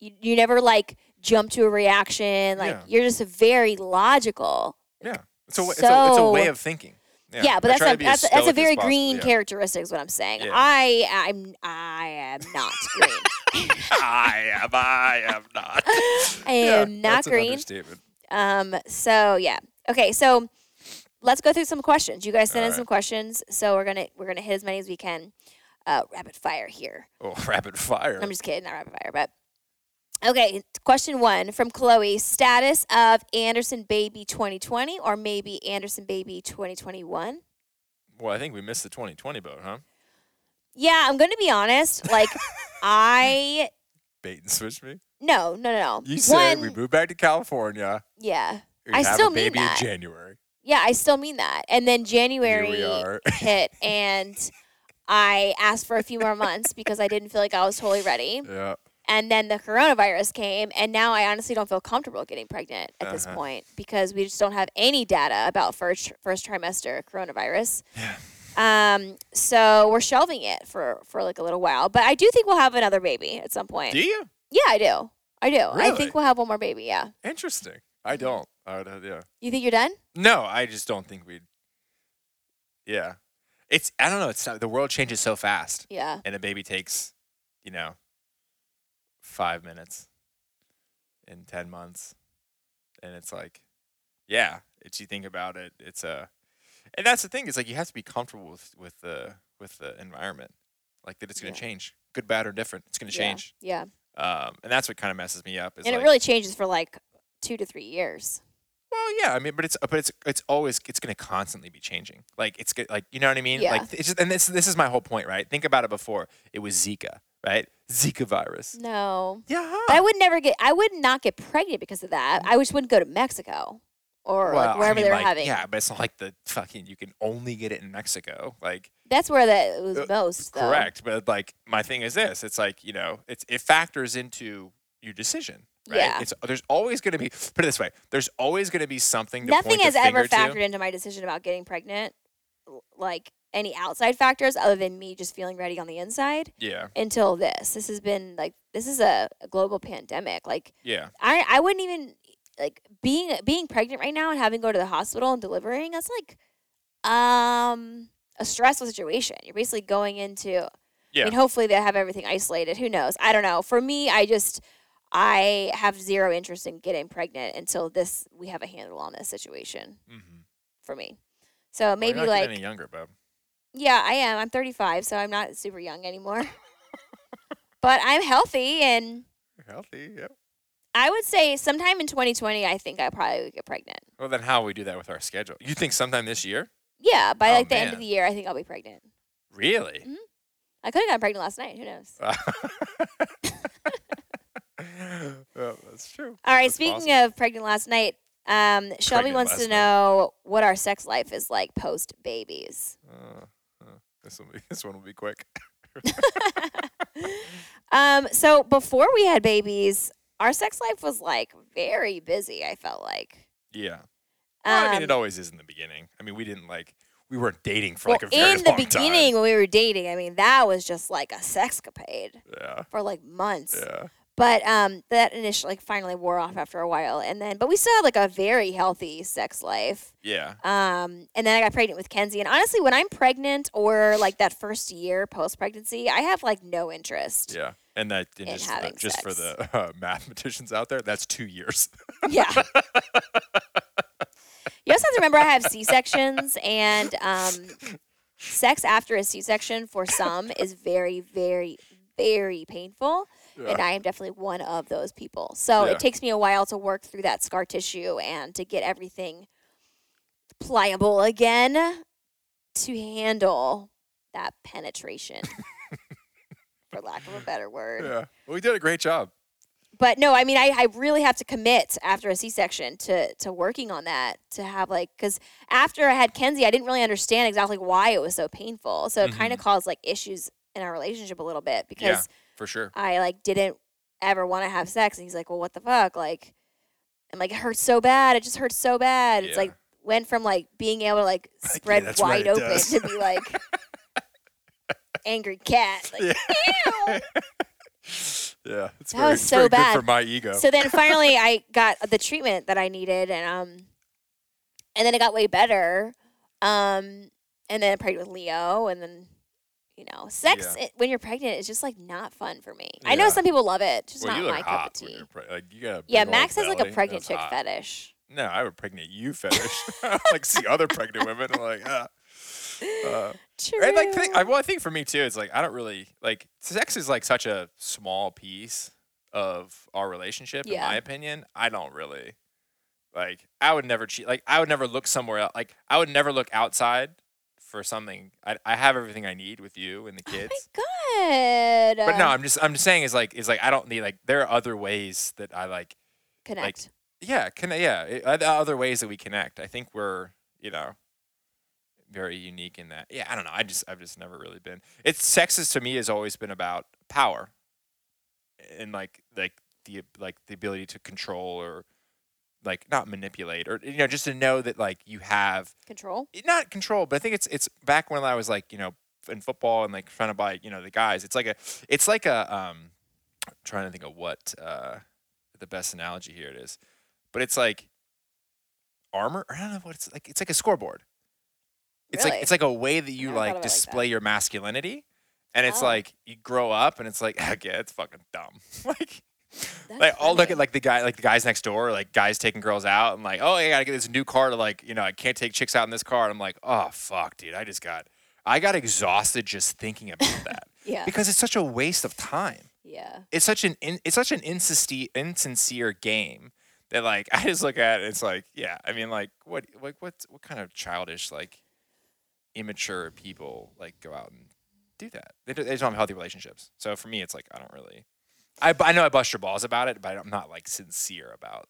You, you never like jump to a reaction. Like Yeah. you're just a very logical. Yeah. It's a, wa- it's, a, it's a way of thinking. Yeah, but I that's try to a, be as that's, that's a stoic as very possible, green yeah. characteristic. Is what I'm saying. Yeah. I I'm I am not green. [laughs] I am. I am not. [laughs] I Yeah, am not that's an green. understatement. Um. So yeah. Okay. So let's go through some questions. You guys sent in Alright. some questions, so we're gonna we're gonna hit as many as we can. Uh, rapid fire here. Oh, [laughs] rapid fire. I'm just kidding, not rapid fire, but okay. Question one from Chloe: Status of Anderson Baby 2020, or maybe Anderson Baby 2021? well, I think we missed the 2020 boat, huh? Yeah, I'm gonna be honest. Like, [laughs] I Bait and switch me. no no no no. You said we moved back to California. yeah We I have still a mean baby that. in January. yeah I still mean that. And then January are. [laughs] hit and I asked for a few more months because I didn't feel like I was totally ready. yeah. And then the coronavirus came, and now I honestly don't feel comfortable getting pregnant at this Uh-huh. point because we just don't have any data about first first trimester coronavirus. Yeah. Um, so we're shelving it for for like a little while, but I do think we'll have another baby at some point. Do you? Yeah, I do. I do. I think we'll have one more baby. Yeah. Interesting. I don't. I would, uh, yeah. You think you're done? No, I just don't think we'd. Yeah, it's. I don't know. It's not, the world changes so fast, Yeah. and a baby takes, you know, five minutes in ten months, and it's like, yeah. It's you think about it. It's a, and that's the thing. Is like you have to be comfortable with with the with the environment, like that it's going Yeah. to change, good, bad, or different. It's going to Yeah. change. Yeah. Um, and that's what kind of messes me up. Is And like, it really changes for like two to three years. Well, yeah, I mean, but it's but it's it's always it's going to constantly be changing. Like it's like you know what I mean? Yeah. Like it's just, and this this is my whole point, right? Think about it before. It was Zika, right? Zika virus. No. Yeah. But I would never get. I would not get pregnant because of that. I just wouldn't go to Mexico or well, like wherever I mean, they were like, having. Yeah, but it's not like the fucking you can only get it in Mexico. Like That's where that was Uh, most. Though. correct, but like my thing is this: it's like you know, it's it factors into your decision. Right? Yeah. It's there's always going to be put it this way: there's always going to be something. To Nothing has ever finger to. factored into my decision about getting pregnant, like any outside factors other than me just feeling ready on the inside Yeah, until this. This has been like this is a, a global pandemic. Like yeah, I I wouldn't even like being being pregnant right now and having to go to the hospital and delivering. That's like um a stressful situation. You're basically going into. Yeah. I mean, hopefully they have everything isolated. Who knows? I don't know. For me, I just I have zero interest in getting pregnant until this we have a handle on this situation mm-hmm. for me. So maybe well, like any younger, bub. yeah, I am. I'm 35, so I'm not super young anymore. [laughs] but I'm healthy and You're healthy. Yeah. I would say sometime in 2020 I think I probably would get pregnant. Well, then how we do that with our schedule? You think sometime this year? Yeah, by Oh, like the end of the year I think I'll be pregnant. Really? I could have gotten pregnant last night, who knows. [laughs] [laughs] [laughs] well, that's true. All right, That's speaking possible. of pregnant last night, um, Shelby Pregnant wants to night. know what our sex life is like post babies. Uh, uh, this will be [laughs] this one will be quick. [laughs] Um, so before we had babies, our sex life was like very busy. I felt like. Yeah. Well, I mean, Um, it always is in the beginning. I mean, we didn't like we weren't dating for well, like a very in the beginning when we were dating, I mean that was just like a sexcapade time. for like months. Yeah. But um, that initially like finally wore off after a while, and then but we still had like a very healthy sex life. Yeah. Um, and then I got pregnant with Kenzie, and honestly, when I'm pregnant or like that first year post pregnancy, I have like no interest. Yeah. And that and just, for the, having just for the [laughs] uh, mathematicians out there, that's two years. Yeah. you also have to remember I have C sections, and um, sex after a C section for some is very, very, very painful. And I am definitely one of those people. So Yeah. it takes me a while to work through that scar tissue and to get everything pliable again to handle that penetration, for lack of a better word. yeah. Well, we did a great job. but no, I mean, I, I really have to commit after a C section to to working on that to have like because after I had Kenzie, I didn't really understand exactly why it was so painful. So it kind of caused like issues in our relationship a little bit because Mm-hmm. Yeah. For sure. I like didn't ever want to have sex, and he's like, "Well, what the fuck?" Like, I'm like, "It hurts so bad. It just hurts so bad." It's Yeah. like went from like being able to like spread that's right, wide it open does. to be like [laughs] angry cat. Like, Yeah. ew. [laughs] Yeah. It's That very, was it's so very bad. good for my ego. So then finally [laughs] I got the treatment that I needed and um and then it got way better. Um and then I prayed with Leo and then you know, sex Yeah. it, when you're pregnant is just like not fun for me. I know some people love it, just well, not my cup of tea. pre- like you got Yeah, Max has like a pregnant That's chick hot. fetish. No, I would pregnant you fetish. [laughs] [laughs] like see other pregnant women. I'm like, ah. Uh, True. and like, think, I, well, I think for me too, it's like I don't really like sex is like such a small piece of our relationship. In my opinion, I don't really like. I would never cheat. Like I would never look somewhere else. Like I would never look outside for something. I, I have everything I need with you and the kids. oh my god. but no, I'm just I'm just saying is like is like I don't need like there are other ways that I like connect. yeah, can yeah, it, uh, other ways that we connect. I think we're, you know, very unique in that. Yeah, I don't know. I just I've just never really been. It's sexist to me has always been about power. and like like the like the ability to control or like not manipulate or you know just to know that like you have Control. not control, but I think it's it's back when I was like you know in football and like trying to buy you know the guys. It's like a it's like a um I'm trying to think of what uh the best analogy here it is, but it's like armor. I don't know what it's like. It's like a scoreboard. It's Really? like it's like a way that you like it like display your masculinity, and it's Oh. like you grow up and it's like [laughs] heck yeah, it's fucking dumb. [laughs] like That's like I'll look at like the guy like the guys next door, like guys taking girls out. I'm like, oh, I gotta get this new car to like, you know, I can't take chicks out in this car. And I'm like, oh fuck, dude, I just got I got exhausted just thinking about [laughs] that. Yeah. because it's such a waste of time. Yeah. It's such an in, it's such an insincere insincere game that like [laughs] I just look at it. It's like, yeah, I mean, like what like what what kind of childish like immature people like go out and do that? They, they don't have healthy relationships. So for me, it's like I don't really. I, I know I bust your balls about it, but I'm not like sincere about.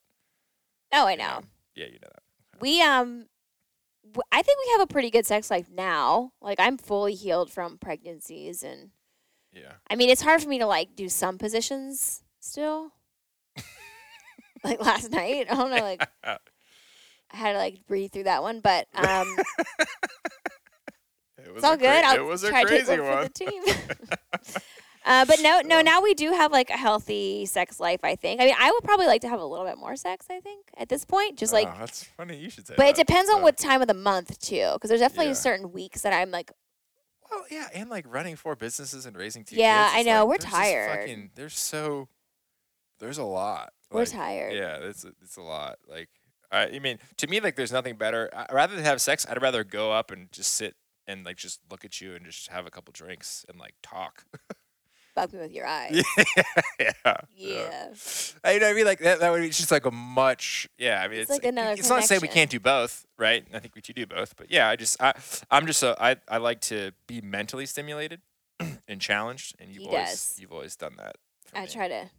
Oh, I you know. Yeah, you know that. We um, w- I think we have a pretty good sex life now. Like I'm fully healed from pregnancies, and Yeah. I mean it's hard for me to like do some positions still. [laughs] like last night, I don't know, like I had to like breathe through that one, but [laughs] um, It was it's all cra- good. I'll it was a try to take crazy one, one. for the team. [laughs] uh, but no, no. Now we do have like a healthy sex life. I think. I mean, I would probably like to have a little bit more sex. I think at this point, just like oh, that's funny. You should say. But it depends on what time of the month too, because there's definitely Yeah. certain weeks that I'm like, Well, yeah, and like running four businesses and raising two Yeah, kids. I know, like, we're tired. Fucking, there's so, there's a lot. we're tired. Yeah, it's a, it's a lot. Like, I, I mean, to me, like, there's nothing better. I, rather than have sex, I'd rather go up and just sit and like just look at you and just have a couple drinks and like talk. [laughs] Fuck me with your [laughs] eyes. yeah. Yeah. yeah. I, I mean, like that. That would be just like a much. Yeah, I mean, It's it's, like another It's not to say we can't do both, right? I think we two do both, but yeah, I just, I, I'm just a, I, I like to be mentally stimulated [clears throat] and challenged, and you've He always, does. you've always done that. For I me. try to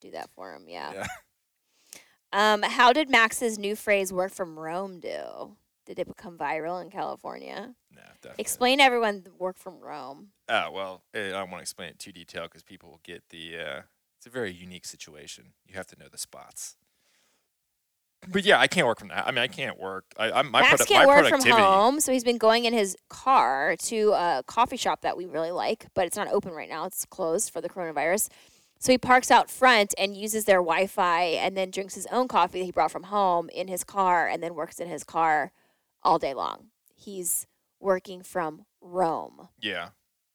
do that for him. Yeah. Yeah. Um, how did Max's new phrase "work from Rome" do? Did it become viral in California? No, definitely. Explain to everyone the work from Rome. Oh well, eh, I don't want to explain it too detailed because people will get the. Uh, it's a very unique situation. You have to know the spots. But yeah, I can't work from that. I mean, I can't work. I, I'm my, Max produ- can't my work from productivity. home, so he's been going in his car to a coffee shop that we really like, but it's not open right now. It's closed for the coronavirus. So he parks out front and uses their Wi-Fi, and then drinks his own coffee that he brought from home in his car, and then works in his car all day long. He's working from Rome. Yeah,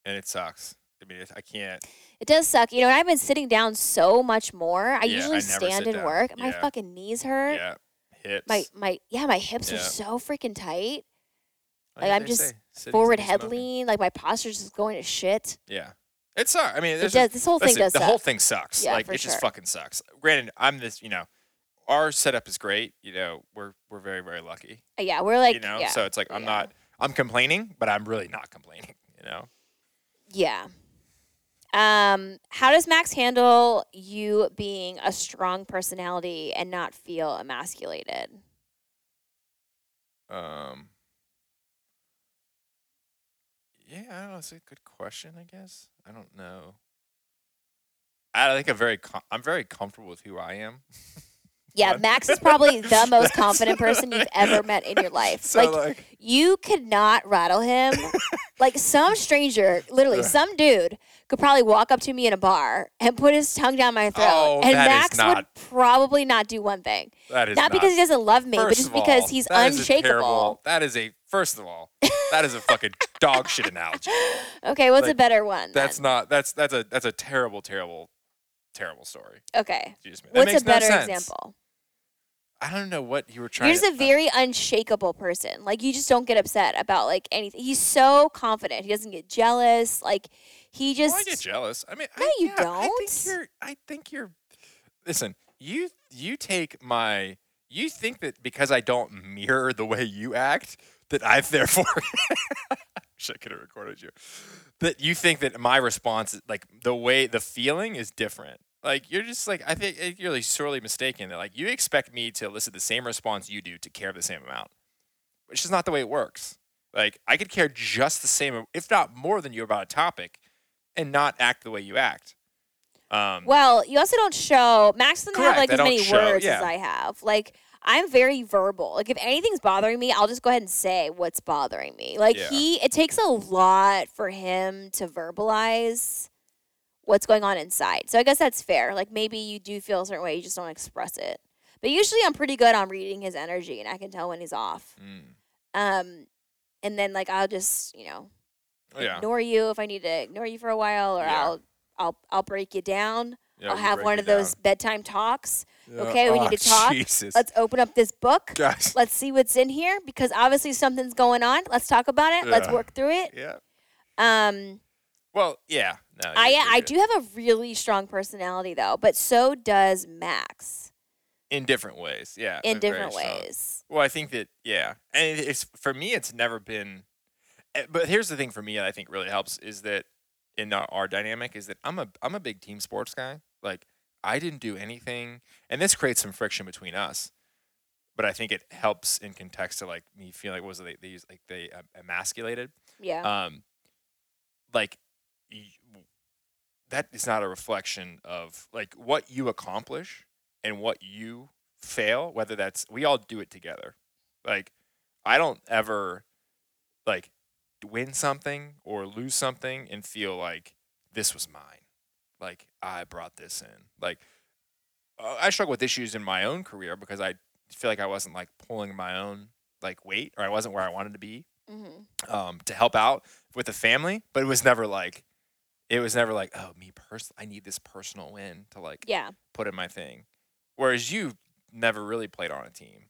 and it sucks. I mean, I can't. It does suck, you know. I've been sitting down so much more. I Yeah, usually I stand and down. work. My Yeah. fucking knees hurt. Yeah, hips. My my yeah, my hips are so freaking tight. Oh, like, I'm just say forward head smoking. lean, like my posture's just going to shit. Yeah, it sucks. I mean, It does. a- This whole thing listen, does the suck. whole thing sucks. Yeah, like it just fucking sucks. Granted, I'm this. You know, our setup is great. You know, we're we're very very lucky. Uh, yeah, we're like you know, yeah, so it's like I'm yeah. not. I'm complaining, but I'm really not complaining. [laughs] You know. yeah. Um, how does Max handle you being a strong personality and not feel emasculated? Um. Yeah, I don't know. It's a good question. I guess I don't know. I think I'm very. Com- I'm very comfortable with who I am. [laughs] Yeah, What? Max is probably the [laughs] most confident person you've ever met in your [laughs] life. So like, like, you could not rattle him. [laughs] like some stranger, literally some dude, could probably walk up to me in a bar and put his tongue down my throat, Oh, and is Max would probably not do one thing. that is Not, because he doesn't love me, but just all, because he's that is unshakable. terrible- that is a first of all, that is a fucking dog shit analogy. Okay, what's a better one? That's then? not. That's that's a that's a terrible, terrible, terrible story. okay. You just made. That What's a no better sense. example? I don't know what you were trying. You're just to, a very unshakable person. Like you just don't get upset about like anything. He's so confident. He doesn't get jealous. Like he just Well, I get jealous. I mean, No, I, you yeah, I think don't. you're. I think you're. Listen, you you take my. You think that because I don't mirror the way you act, that I've [laughs] therefore. Wish I could have recorded you. That you think that my response, is like the way the feeling is different. Like you're just like I think you're really sorely mistaken. That like you expect me to elicit the same response you do to care the same amount, which is not the way it works. Like I could care just the same, if not more than you about a topic, and not act the way you act. Um, Well, you also don't show. Max doesn't have like I as many show- words yeah. as I have. Like I'm very verbal. Like if anything's bothering me, I'll just go ahead and say what's bothering me. Like Yeah. he, it takes a lot for him to verbalize what's going on inside. So I guess that's fair. Like maybe you do feel a certain way, you just don't express it. But usually I'm pretty good on reading his energy, and I can tell when he's off. mm, Um, and then like I'll just you know oh, yeah. ignore you if I need to ignore you for a while, or Yeah. I'll I'll I'll break you down. Yeah, I'll have one of those down. bedtime talks. Okay, we need Oh, to talk. Jesus. Let's open up this book. Guys. Let's see what's in here because obviously something's going on. Let's talk about it. Let's work through it. Yeah. Um, Well, yeah. No, I you're- I good. do have a really strong personality though, but so does Max in different ways. Yeah. in different ways. Well, I think that yeah, and it's for me. It's never been. eh, But here's the thing for me that I think really helps is that in our, our dynamic is that I'm a I'm a big team sports guy. Like I didn't do anything, and this creates some friction between us. But I think it helps in context to like me feeling like was it, they, they use like they uh, emasculated. Yeah. Um, like that is not a reflection of like what you accomplish and what you fail whether that's we all do it together. Like i don't ever like win something or lose something and feel like this was mine. Like i brought this in. Like uh, i struggle with issues in my own career because i feel like i wasn't like pulling my own like weight or i wasn't where i wanted to be hmm um, to help out with the family, but it was never like, it was never like, oh, me personally, I need this personal win to like Yeah. put in my thing. Whereas you never really played on a team.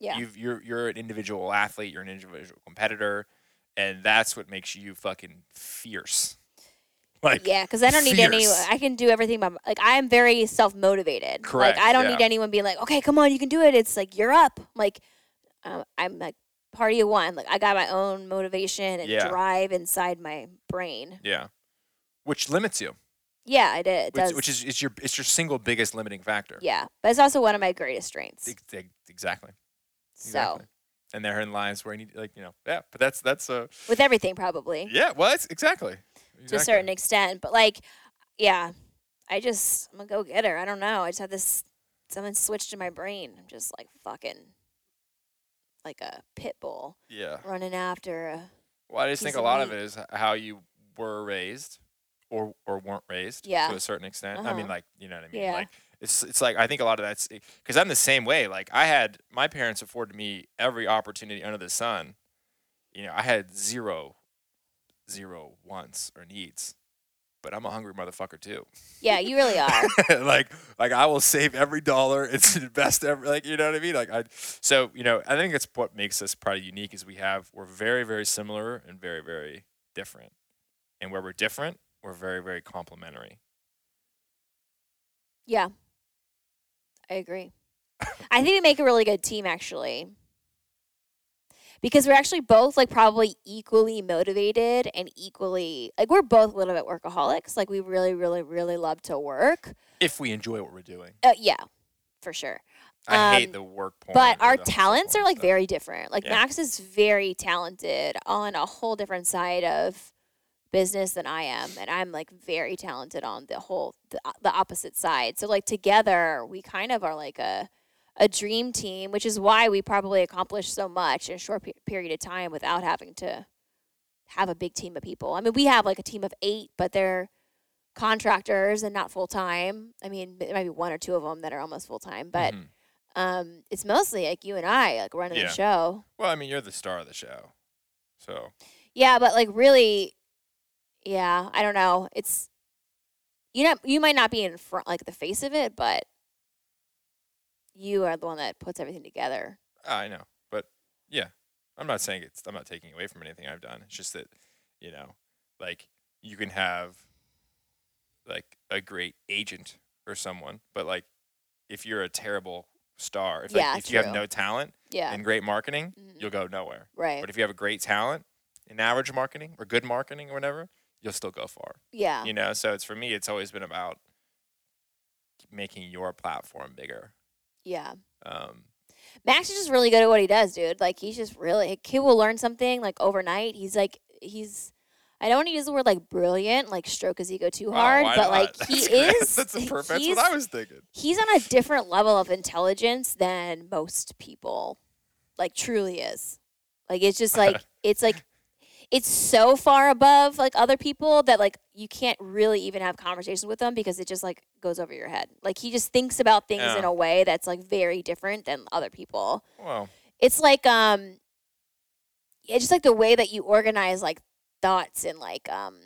Yeah. You've, you're you're an individual athlete. You're an individual competitor, and that's what makes you fucking fierce. [laughs] Like yeah, because I don't need any. I can do everything by like I am very self motivated. Correct, Like I don't yeah. need anyone being like, okay, come on, you can do it. It's like you're up. Like um, I'm like party of one. Like I got my own motivation and Yeah. drive inside my brain. yeah, which limits you. Yeah, I did. It Which, does. which is it's your it's your single biggest limiting factor. yeah, but it's also one of my greatest strengths. Ex- ex- Exactly. So Exactly. And therein lies where you need like you know yeah, but that's that's uh with everything, probably yeah well it's exactly to a certain extent. But like, yeah, I just I'm a go getter. I don't know. I just have this. Something switched in my brain. I'm just like fucking like a pit bull Yeah. running after a Well, I just think a lot of it is how you were raised, or or weren't raised. Yeah. To a certain extent. I mean, Uh-huh. like you know what I mean. Yeah. Like it's it's like I think a lot of that's because I'm the same way. Like I had my parents afforded me every opportunity under the sun. You know, I had zero, zero wants or needs, but I'm a hungry motherfucker too. Yeah, you really are. [laughs] like like I will save every dollar. It's [laughs] invest every like you know what I mean. Like I so you know I think it's what makes us probably unique is we have we're very very similar and very very different, and where we're different we're very very complementary. yeah. I agree. [laughs] I think we make a really good team actually. Because we're actually both like probably equally motivated and equally like we're both a little bit workaholics. Like we really, really, really love to work. If we enjoy what we're doing, Uh, yeah, for sure. I hate Um, the work point. But our talents are like very different. Like Yeah. Max is very talented on a whole different side of business than I am, and I'm like very talented on the whole the, the opposite side. So like together, we kind of are like a a dream team, which is why we probably accomplished so much in a short pe- period of time without having to have a big team of people. I mean, we have like a team of eight, but they're contractors and not full time. I mean, there might be one or two of them that are almost full time, but Mhm. um, it's mostly like you and I like running Yeah. the show. well, I mean, you're the star of the show, so Yeah, but like really, yeah, I don't know. It's you know you might not be in front like the face of it, but you are the one that puts everything together. I know, but yeah, I'm not saying it's. I'm not taking away from anything I've done. It's just that, you know, like you can have like a great agent or someone, but like if you're a terrible star, if like, Yeah, if you have no talent Yeah, and great marketing, Mhm. you'll go nowhere. right. But if you have a great talent and average marketing or good marketing or whatever, you'll still go far. yeah, You know, so it's for me, it's always been about making your platform bigger. yeah. Um, Max is just really good at what he does, dude. Like he's just really he will learn something like overnight. He's like he's I don't want to use the word like brilliant, like stroke his ego too Oh, hard, but not? [laughs] like he That's is. [laughs] That's, a perfect. That's what I was thinking. he's on a different level of intelligence than most people like truly is like it's just like [laughs] it's like it's so far above like other people that like you can't really even have conversations with them because it just like goes over your head like he just thinks about things Yeah. in a way that's like very different than other people Wow. it's like um it's just like the way that you organize like thoughts and like um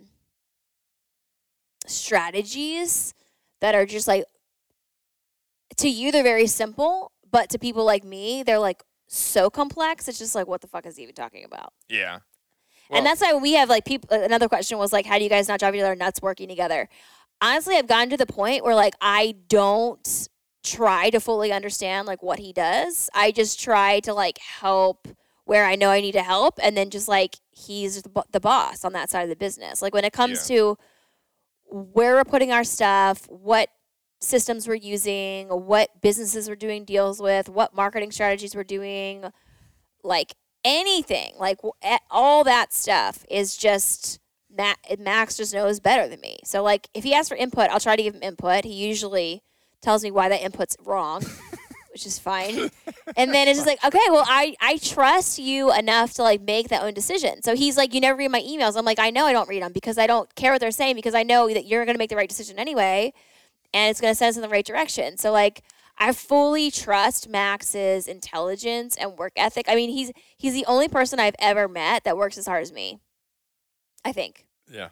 strategies that are just like to you they're very simple but to people like me they're like so complex it's just like what the fuck is he even talking about yeah. And that's why we have like people uh, another question was like how do you guys not drive each other nuts working together? Honestly i've gotten to the point where like i don't try to fully understand like what he does. I just try to like help where i know i need to help and then just like he's the, boss on that side of the business. Like when it comes to where we're putting our stuff what systems we're using what businesses we're doing deals with what marketing strategies we're doing like anything like all that stuff is just max just knows better than me. So like if he asks for input i'll try to give him input. He usually tells me why that input's wrong [laughs] which is fine. And then it's just like okay well i i trust you enough to like make that own decision. So he's like you never read my emails. I'm like i know i don't read them because i don't care what they're saying because i know that you're going to make the right decision anyway and it's going to send us in the right direction. So like I fully trust Max's intelligence and work ethic. I mean, he's he's the only person I've ever met that works as hard as me. I think. Yeah.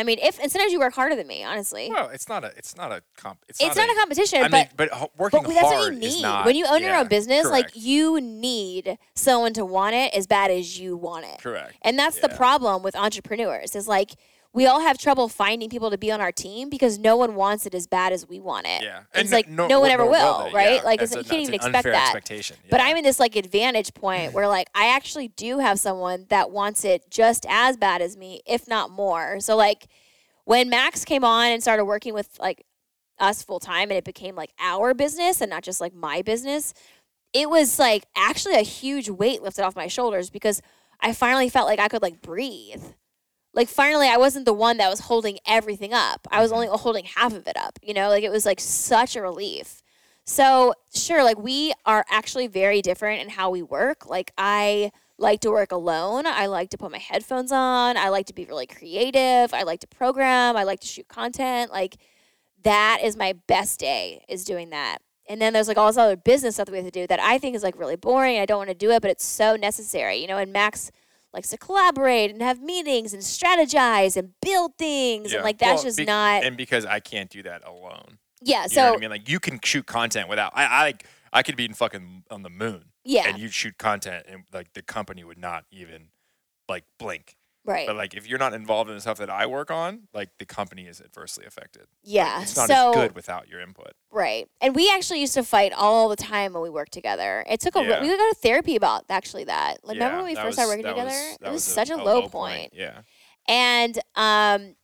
I mean, if and sometimes you work harder than me, honestly. Well, it's not a. It's not a comp. It's, it's not, a, competition, I but mean, but working but that's hard what you is need not. when you own your own business. Like you need someone to want it as bad as you want it, correct. and that's the problem with entrepreneurs. Is like we all have trouble finding people to be on our team because no one wants it as bad as we want it. Yeah, it's like no, one ever nor will, right? yeah. Like That's it's, a- you can't even expect that. Expectation. But. I'm in this like advantage point where like I actually do have someone that wants it just as bad as me, if not more. So like when Max came on and started working with like us full time and it became like our business and not just like my business, it was like actually a huge weight lifted off my shoulders because I finally felt like I could like breathe. Like finally I wasn't the one that was holding everything up. I was mm-hmm. only holding half of it up, you know? Like it was like such a relief. So, sure, like we are actually very different in how we work. Like I like to work alone. I like to put my headphones on. I like to be really creative. I like to program. I like to shoot content. Like that is my best day is doing that. And then there's like all this other business stuff that we have to do that I think is like really boring. I don't want to do it, but it's so necessary, you know. And Max likes to collaborate and have meetings and strategize and build things, Yeah. and like that's Well, just be- not. And because I can't do that alone. yeah. You So know what I mean? Like you can shoot content without. I I like I could be in fucking on the moon. yeah, And you'd shoot content, and like the company would not even like blink. Right. But like if you're not involved in the stuff that I work on, like the company is adversely affected. Like, yeah. it's not so as good without your input. Right. And we actually used to fight all the time when we worked together. It took a Yeah. we would go to therapy about actually that. Like, remember when we first started working together? was- it was, a- such a, low point. Yeah. And um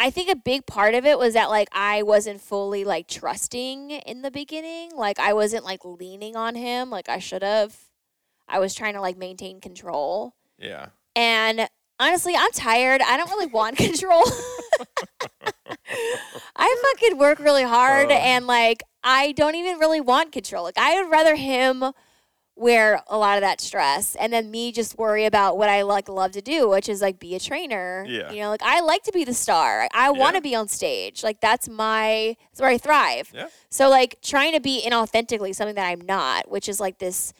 I think a big part of it was that like I wasn't fully like trusting in the beginning. Like I wasn't like leaning on him like I should have. I was trying to like maintain control. Yeah. And honestly, I'm tired. I don't really want [laughs] control. [laughs] I fucking work really hard Oh. and like I don't even really want control. Like I would rather him wear a lot of that stress and then me just worry about what I like love to do, which is like be a trainer. Yeah. You know, like I like to be the star. I, I want Yeah. to be on stage. Like that's my that's where I thrive. Yeah. So like trying to be inauthentically something that I'm not, which is like this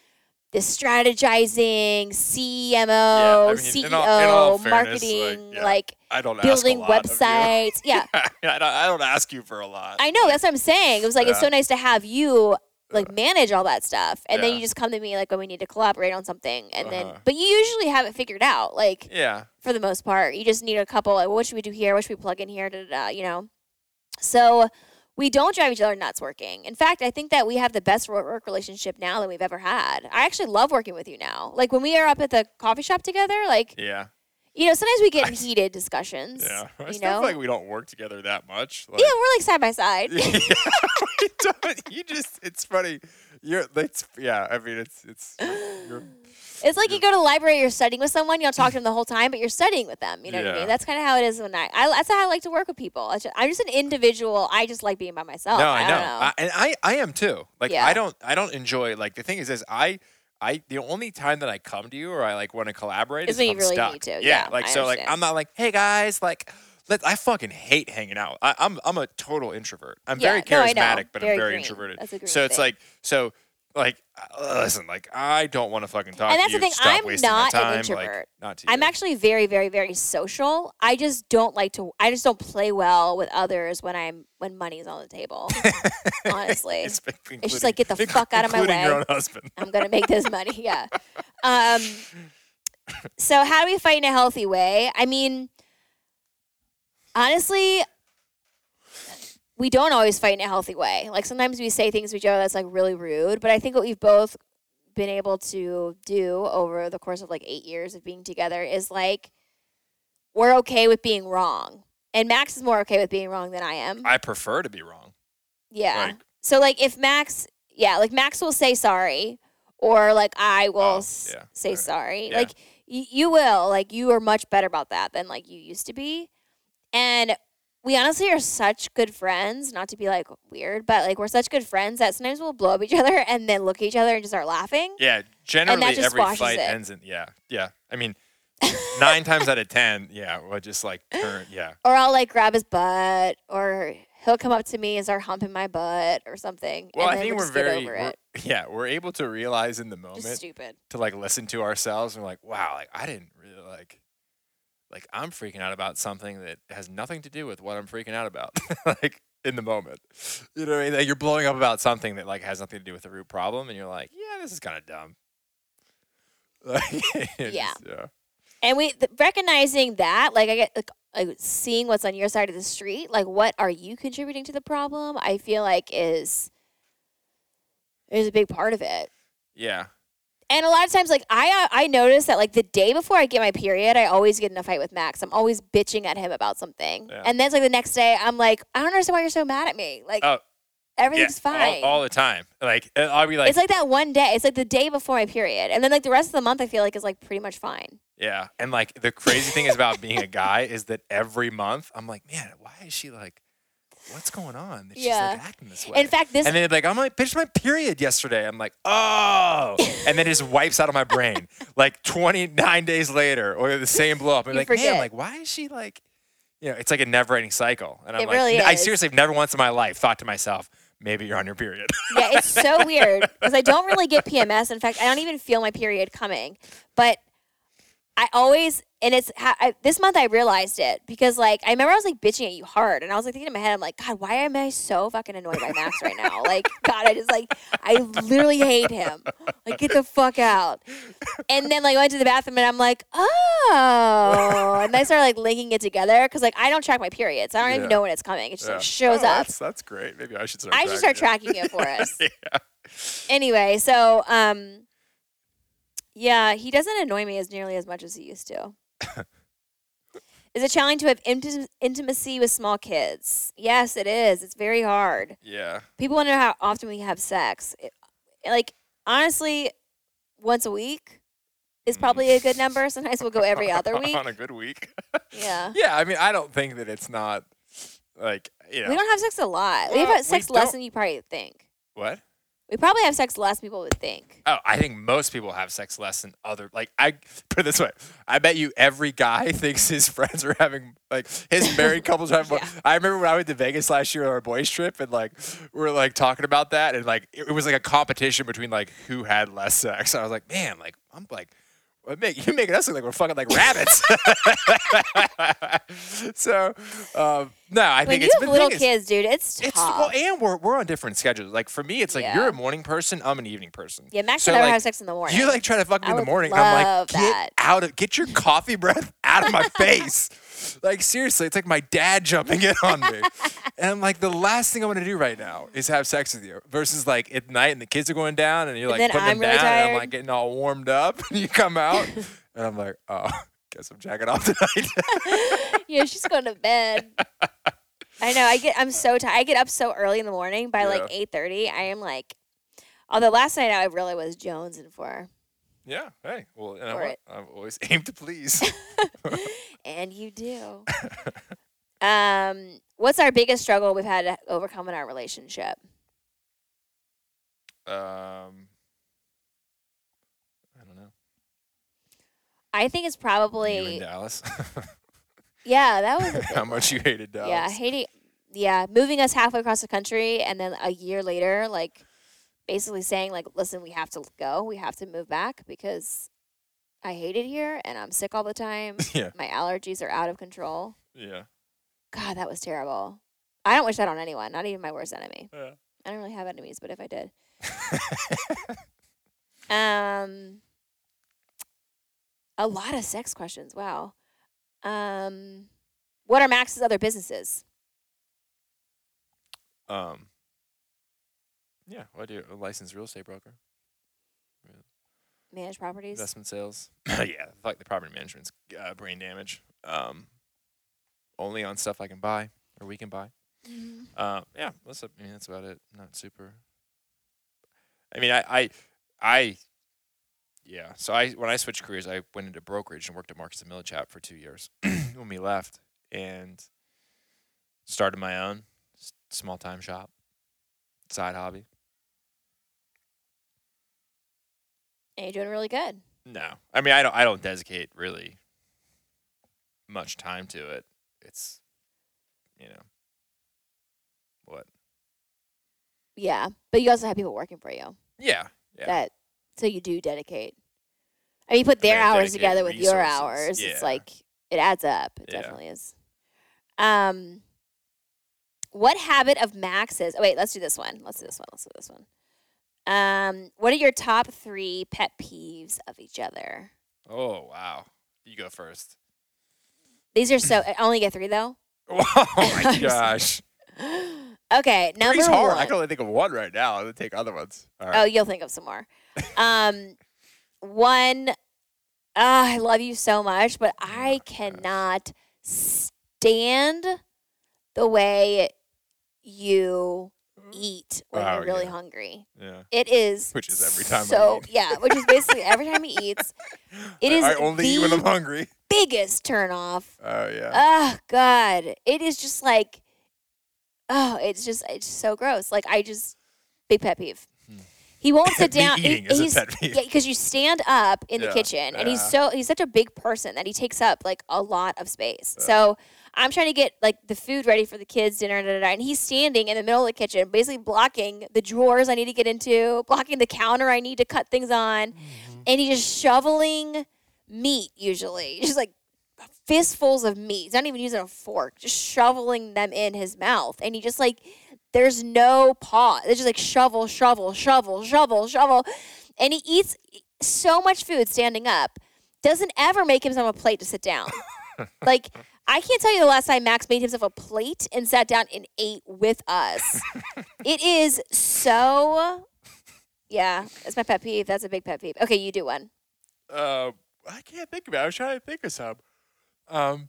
this strategizing CMO, I mean, CEO, in all- in all fairness, like, marketing, yeah. like I don't building ask a lot of you. websites. [laughs] Yeah. I don't, I don't ask you for a lot. I know, that's what I'm saying. It was like it's so nice to have you like manage all that stuff. And then you just come to me like when we need to collaborate on something and then Uh-huh. but you usually have it figured out, like Yeah. for the most part. You just need a couple like what should we do here? What should we plug in here? Da, da, da, you know. So we don't drive each other nuts working. In fact, I think that we have the best work relationship now that we've ever had. I actually love working with you now. Like when we are up at the coffee shop together, like Yeah. you know, sometimes we get [laughs] in heated discussions. Yeah. I You know? feel like we don't work together that much. Like, yeah, we're like side by side. [laughs] yeah, we [laughs] don't. You just, it's funny. You're, it's, yeah, I mean, it's, it's, You're, [gasps] It's like you go to the library, you're studying with someone, you don't talk to them the whole time, but you're studying with them. You know what I Yeah. mean? That's kind of how it is when I, I. That's how I like to work with people. It's just- I'm just an individual. I just like being by myself. no, I know, don't know. I, and I, I am too. Like, Yeah. I don't, I don't enjoy. Like, the thing is, is I, I, the only time that I come to you or I like want to collaborate Is is when if you I'm really stuck. need to. Yeah, like I so, like understand. I'm not like, hey guys, like. Let, I fucking hate hanging out. I, I'm I'm a total introvert. I'm very Yeah, no, I know. charismatic, but Very I'm very green. introverted. That's a green so it's thing. like so like uh, listen, like I don't want to fucking talk And that's the thing, Stop I'm not an introvert. Like, not to I'm you. actually very, very, very social. I just don't like to. I just don't play well with others when I'm when money's on the table. [laughs] honestly, It's, It's just like, get the [laughs] fuck out of my including your way. own husband. I'm gonna make this money. [laughs] Yeah. Um. So how do we fight in a healthy way? I mean, honestly, we don't always fight in a healthy way. Like sometimes we say things to each other that's like really rude. But I think what we've both been able to do over the course of like eight years of being together is like we're okay with being wrong. And Max is more okay with being wrong than I am. I prefer to be wrong. Yeah. Like- so like if Max, yeah, like Max will say sorry, or like I will Oh, yeah. say Okay. sorry. Yeah. Like y- you will, like you are much better about that than like you used to be, and we honestly are such good friends. Not to be like weird, but like we're such good friends that sometimes we'll blow up each [laughs] other and then look at each other and just start laughing. Yeah, generally just every fight it. ends in yeah, yeah. I mean, [laughs] nine times out of ten, yeah, we'll just like turn, yeah, Or I'll like grab his butt, or he'll come up to me and start humping my butt or something. Well, and I then think we'll we're very, over we're- it. [laughs] yeah, we're able to realize in the Just moment stupid. to like listen to ourselves and we're like, wow, like I didn't really like, like I'm freaking out about something that has nothing to do with what I'm freaking out about, [laughs] like in the moment. You know what I mean? Like you're blowing up about something that like has nothing to do with the root problem, and you're like, yeah, this is kind of dumb. [laughs] Like, Yeah. just- yeah. and we th- recognizing that like i get like, like seeing what's on your side of the street like what are you contributing to the problem i feel like is is a big part of it Yeah. And a lot of times like i i notice that like the day before i get my period i always get in a fight with max i'm always bitching at him about something Yeah. and then it's like the next day i'm like i don't understand why you're so mad at me like Oh, everything's yeah, fine all, all the time. Like uh, I'll be like, it's like that one day it's like the day before my period and then like the rest of the month i feel like is like pretty much fine yeah. And like the crazy thing is about being a guy is that every month I'm like, man, why is she like, what's going on? That she's Yeah. like acting this way. in fact this and then like, I'm like, bitch, my period yesterday. I'm like, oh, [laughs] and then it just wipes out of my brain. Like 29 days later, or the same blow up. I'm You like, man, like, why is she like, you know, it's like a never-ending cycle. And I'm It like, really I seriously have never once in my life thought to myself, maybe you're on your period. [laughs] Yeah, it's so weird because I don't really get PMS. In fact, I don't even feel my period coming. But I always, and it's I, this month I realized it because like I remember I was like bitching at you hard, and I was like thinking in my head, I'm like, God, why am I so fucking annoyed by Max right now? Like, [laughs] God, I just like I literally hate him. Like, get the fuck out. And then like I went to the bathroom and I'm like, oh, and then I started like linking it together because like I don't track my periods. I don't Yeah. even know when it's coming. It just Yeah. like shows Oh, up. That's, that's great. Maybe I should start. I should start tracking tracking it for us. [laughs] yeah. anyway, so um yeah, he doesn't annoy me as nearly as much as he used to. [coughs] is it challenging to have inti- intimacy with small kids? Yes, it is. It's very hard. Yeah. People wonder how often we have sex. It- like honestly, once a week is Mm. probably a good number. [laughs] Sometimes we'll go every [laughs] other week. on a good week. Yeah. [laughs] yeah, I mean, I don't think that it's not like you know We don't have sex a lot. we Well, have we sex less don't- than you probably think. what. We probably have sex less than people would think. Oh, I think most people have sex less than other. Like I [laughs] put it this way, I bet you every guy [laughs] thinks his friends are having like his married couples are having. more- [laughs] Yeah. I remember when I went to Vegas last year on our boys trip, and like we were like talking about that, and like it, it was like a competition between like who had less sex. I was like, man, like I'm like. Make you making us look like we're fucking like rabbits? [laughs] so, um, no, I When think you it's have little kids, dude, it's tough. it's well, and we're we're on different schedules. Like for me, it's like you're a morning person, I'm an evening person. yeah, Max so, never like, have sex in the morning. You like try to fuck me I in the morning. and I'm like, get that. out of get your coffee breath out of my [laughs] face. Like seriously, it's like my dad jumping in on me. [laughs] and I'm like, the last thing I want to do right now is have sex with you. Versus like at night and the kids are going down and you're like then putting I'm them really down and I'm tired. like getting all warmed up [laughs] and you come out [laughs] and I'm like, oh, guess I'm jacking off tonight. yeah, she's going to bed. I know. I get. I'm so tired. I get up so early in the morning. By like Yeah. eight thirty, I am like. Oh, Although last night I really was jonesing for. Yeah. Hey. Well, you know For what? it. I've always aimed to please. And you do. um, what's our biggest struggle we've had to overcome in our relationship? um. I don't know. I think it's You in probably Dallas? [laughs] yeah. That was a How much you hated Dallas? Yeah, hating. Yeah, moving us halfway across the country, and then a year later, like basically saying, like, listen, we have to go. We have to move back because I hate it here, and I'm sick all the time. [laughs] Yeah. My allergies are out of control. Yeah. God, that was terrible. I don't wish that on anyone, not even my worst enemy. Yeah. I don't really have enemies, but if I did, [laughs] um, a lot of sex questions. Wow. Um, what are Max's other businesses? um. Yeah. What do you? A licensed real estate broker. Managed properties. Investment sales. [clears throat] yeah. Like the property management's uh, brain damage. Um. Only on stuff I can buy or we can buy. Mhm. Um, yeah, that's a, I mean that's about it. Not super. I mean, I, I, I, yeah. So I when I switched careers, I went into brokerage and worked at Marcus and Millichap for two years [clears throat] when we left, and started my own small time shop, side hobby. And you're doing really good. No, I mean I don't I don't dedicate really much time to it. It's, you know, what? Yeah, but you also have people working for you. Yeah, yeah. That so you do dedicate. I mean, you put I mean, their hours together with your hours. yeah. It's like it adds up. It Yeah. definitely is. Um, what habit of Max's? Oh wait, let's do this one. Let's do this one. Let's do this one. Um, what are your top three pet peeves of each other? Oh wow, you go first. These are so. [laughs] I only get three though. [laughs] Oh my [laughs] gosh. okay, number Three's hard. one. I can only think of one right now. I'm gonna take other ones. All Oh, you'll think of some more. Um, one, ah, I love you so much, but I cannot stand the way you eat when Oh, you're really yeah. hungry. Yeah. It is Which is every time I So eat. yeah, which is basically every time he eats. [laughs] It I- is I only eat when I'm hungry. Biggest turn off. Oh yeah. Oh God, it is just like, oh, it's just it's so gross. Like I just big pet peeve. Hmm. He won't [laughs] sit down. he- eating is a he's, pet peeve. Yeah, because you stand up in the Yeah, kitchen, and he's so he's such a big person that he takes up like a lot of space. Yeah. So I'm trying to get like the food ready for the kids' dinner, da, da, da, and he's standing in the middle of the kitchen, basically blocking the drawers I need to get into, blocking the counter I need to cut things on, Mm-hmm. and he's just shoveling meat. Usually, just like fistfuls of meat. He's not even using a fork, just shoveling them in his mouth, and he just like there's no pause. It's just like shovel, shovel, shovel, shovel, shovel. And he eats so much food standing up, doesn't ever make himself on a plate to sit down. [laughs] like, I can't tell you the last time Max made himself a plate and sat down and ate with us. [laughs] it is so, yeah, that's my pet peeve. That's a big pet peeve. Okay, you do one. Uh, I can't think of it. I was trying to think of some. Um,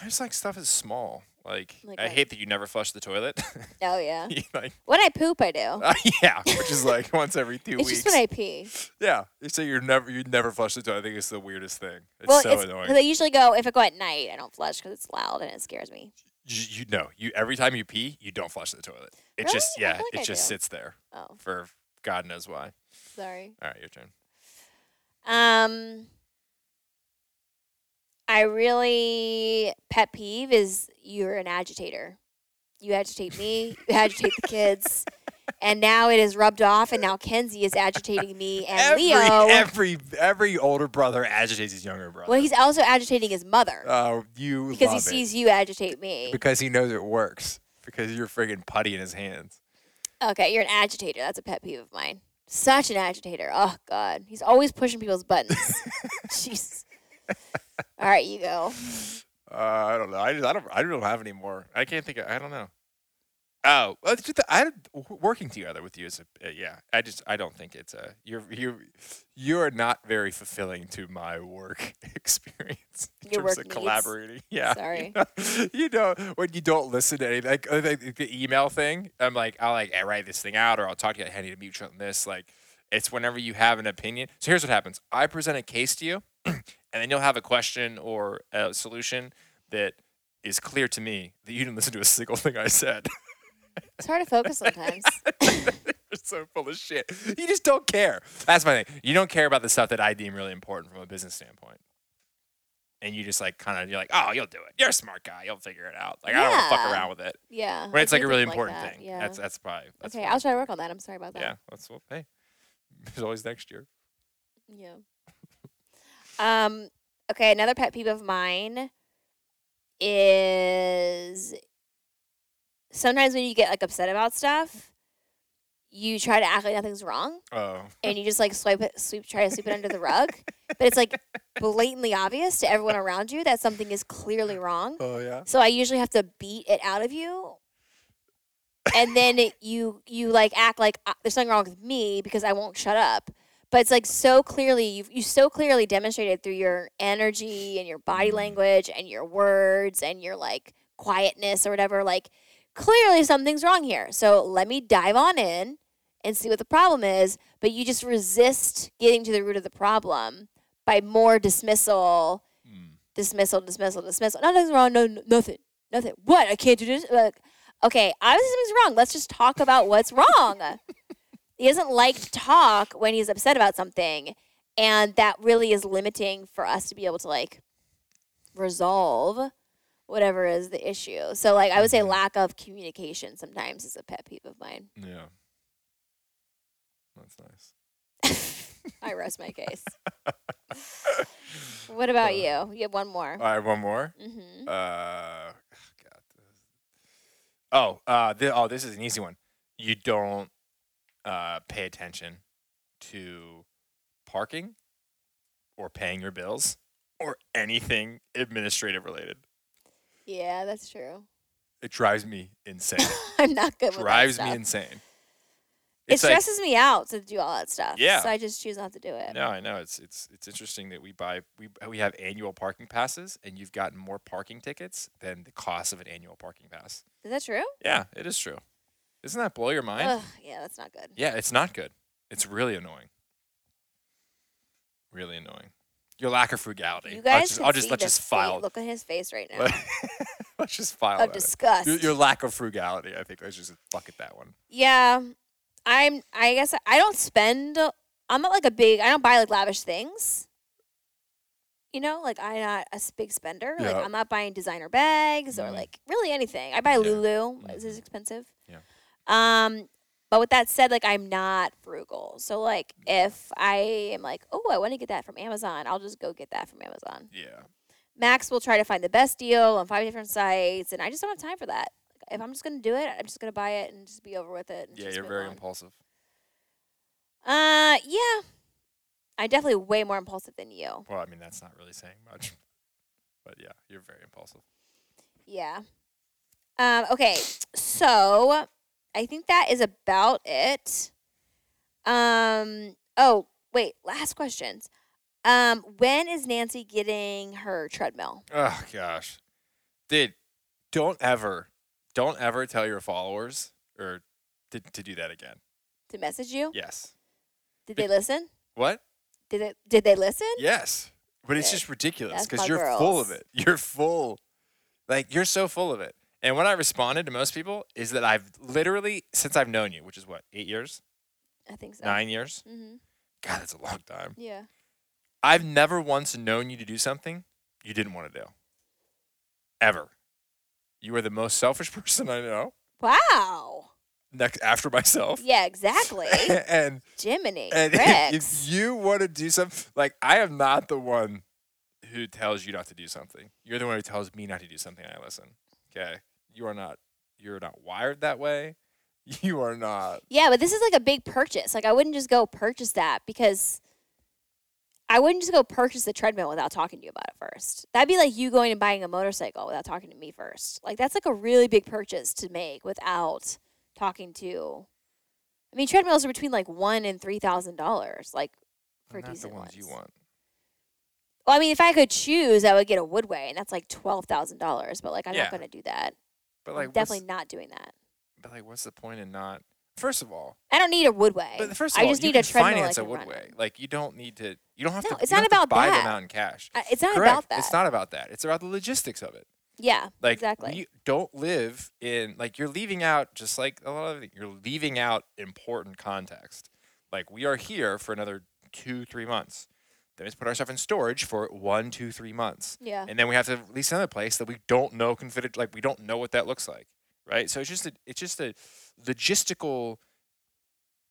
I just like stuff is small. Like, Like I what? hate that you never flush the toilet. Oh, [laughs] yeah. You, like, When I poop, I do. [laughs] uh, yeah, which is like once every [laughs] two it's weeks. just when I pee. yeah, you say you're never you never flush the toilet. I think it's the weirdest thing. It's well, so it's, annoying. I usually go, if I go at night, I don't flush because it's loud and it scares me. you, you know, you every time you pee, you don't flush the toilet. It Really? just I yeah, feel like it I just do. sits there Oh, for God knows why. sorry. All right, your turn. Um, I really pet peeve is you're an agitator. You agitate me. You agitate the kids, [laughs] and now it is rubbed off. And now Kenzie is agitating me and every Leo. every every older brother agitates his younger brother. well, he's also agitating his mother Oh, you because he it. sees you agitate me. because he knows it works because you're friggin' putty in his hands. Okay, you're an agitator. That's a pet peeve of mine. Such an agitator. Oh God, he's always pushing people's buttons. [laughs] Jeez. [laughs] All right, you go. Uh, I don't know. I just I don't I don't have any more. I can't think. Of, I don't know. Oh, well, just I working together with you is a uh, yeah. I just I don't think it's a you're you you are not very fulfilling to my work [laughs] experience in Your terms of needs? collaborating. [laughs] Yeah, Sorry. you know when you don't listen to anything like, uh, like the email thing. I'm like I'll like I write this thing out or I'll talk to you. I need to meet you on this. Like It's whenever you have an opinion. So here's what happens: I present a case to you, [clears throat] and then you'll have a question or a solution that is clear to me that you didn't listen to a single thing I said. It's hard to focus [laughs] sometimes. You're so full of shit. You just don't care. That's my thing. You don't care about the stuff that I deem really important from a business standpoint. And you just like kind of you're like, oh, you'll do it. You're a smart guy. You'll figure it out. Like I don't want to fuck Yeah. around with it. yeah. When I it's like do a really think important that, thing. Yeah. That's that's probably that's okay. I'll try to work on that. I'm sorry about that. Yeah, that's well. Hey, [laughs] there's always next year. Yeah. Um. Okay. Another pet peeve of mine is sometimes when you get like upset about stuff, you try to act like nothing's wrong, Oh, and you just like swipe it, sweep, try to sweep it under the rug. But it's like blatantly obvious to everyone around you that something is clearly wrong. oh yeah. So I usually have to beat it out of you. And then it, you you like act like uh, there's something wrong with me because I won't shut up. But it's like so clearly you you so clearly demonstrated through your energy and your body language and your words and your like quietness or whatever like clearly something's wrong here. So let me dive on in and see what the problem is, but you just resist getting to the root of the problem by more dismissal Mm. dismissal, dismissal, dismissal. Nothing's wrong. No, no, nothing, nothing. What? I can't do this. Like, okay, obviously something's wrong. Let's just talk about what's wrong. He doesn't like to talk when he's upset about something, and that really is limiting for us to be able to like resolve whatever is the issue. So, like, I would say Mhm. lack of communication sometimes is a pet peeve of mine. Yeah. That's nice. [laughs] I rest my case. what about Uh, you? You have one more. i have one more. Mm-hmm. Uh, God. Oh, uh, thi- oh, this is an easy one. You don't uh, pay attention to parking or paying your bills or anything administrative related. Yeah, that's true. It drives me insane. [laughs] I'm not good with that drives me insane. It It's like, stresses me out to do all that stuff. Yeah. So I just choose not to do it. no, I know it's it's it's interesting that we buy we we have annual parking passes and you've gotten more parking tickets than the cost of an annual parking pass. Is that true? Yeah, it is true. Doesn't that blow your mind? Ugh, yeah, that's not good. Yeah, it's not good. It's really annoying. Really annoying. Your lack of frugality. You I'll guys just, should I'll just see let's the just fa- file. Look at his face right now Let- [laughs] let's just file of disgust. Your, your lack of frugality. I think let's just bucket that one. yeah, I'm. I guess I don't spend. I'm not like a big. I don't buy like lavish things. You know, like I'm not a s- big spender. Like Yeah. I'm not buying designer bags or Mhm. like really anything. I buy Yeah. Lulu. This Mhm. is expensive. Yeah. Um, but with that said, like I'm not frugal. So like if I am like, oh, I want to get that from Amazon, I'll just go get that from Amazon. Yeah. Max will try to find the best deal on five different sites, and I just don't have time for that. If I'm just gonna do it, I'm just gonna buy it and just be over with it. And Yeah, you're very on. impulsive. Uh, yeah, I'm definitely way more impulsive than you. Well, I mean, that's not really saying much. [laughs] But yeah, you're very impulsive. Yeah. Um. Okay. So I think that is about it. Um. Oh wait. Last questions. Um. When is Nancy getting her treadmill? Oh gosh, dude, don't ever, don't ever tell your followers or to, to do that again. To message you? Yes. Did they listen? What? Did it? Did they listen? Yes. But it's just ridiculous because you're full of it. You're full. Like, you're so full of it. And what I responded to most people is that I've literally, since I've known you, which is what, eight years? I think so. Nine years? Mm-hmm. God, that's a long time. Yeah. I've never once known you to do something you didn't want to do. Ever. You are the most selfish [laughs] person I know, Wow. next after myself. Yeah. Exactly. [laughs] and Jiminy. and [laughs] Rex. if you want to do something, like I am not the one who tells you not to do something. You're the one who tells me not to do something. I listen. Okay, you are not. You're not wired that way. [laughs] You are not. Yeah, but this is like a big purchase. Like I wouldn't just go purchase that because I wouldn't just go purchase the treadmill without talking to you about it first. That'd be like you going and buying a motorcycle without talking to me first. Like that's like a really big purchase to make without talking to. I mean, treadmills are between like one and three thousand dollars. Like for not the decent ones you want. Well, I mean, if I could choose, I would get a Woodway, and that's like twelve thousand dollars. But like, I'm Yeah. not going to do that. But I'm like, definitely not doing that. but like, what's the point in not? First of all, I don't need a Woodway. but first of I all, just need a treadmill. finance I a can run Woodway. on. Like you don't need to. You don't have No, to. it's not about buy that. them out in cash. Uh, It's not Correct. about that. It's not about that. It's about the logistics of it. Yeah, Like exactly. we don't live in like you're leaving out just like a lot of it, you're leaving out important context. Like we are here for another two, three months. Then we just put our stuff in storage for one, two, three months. yeah. And then we have to lease another place that we don't know confident like we don't know what that looks like. Right? So it's just a it's just a logistical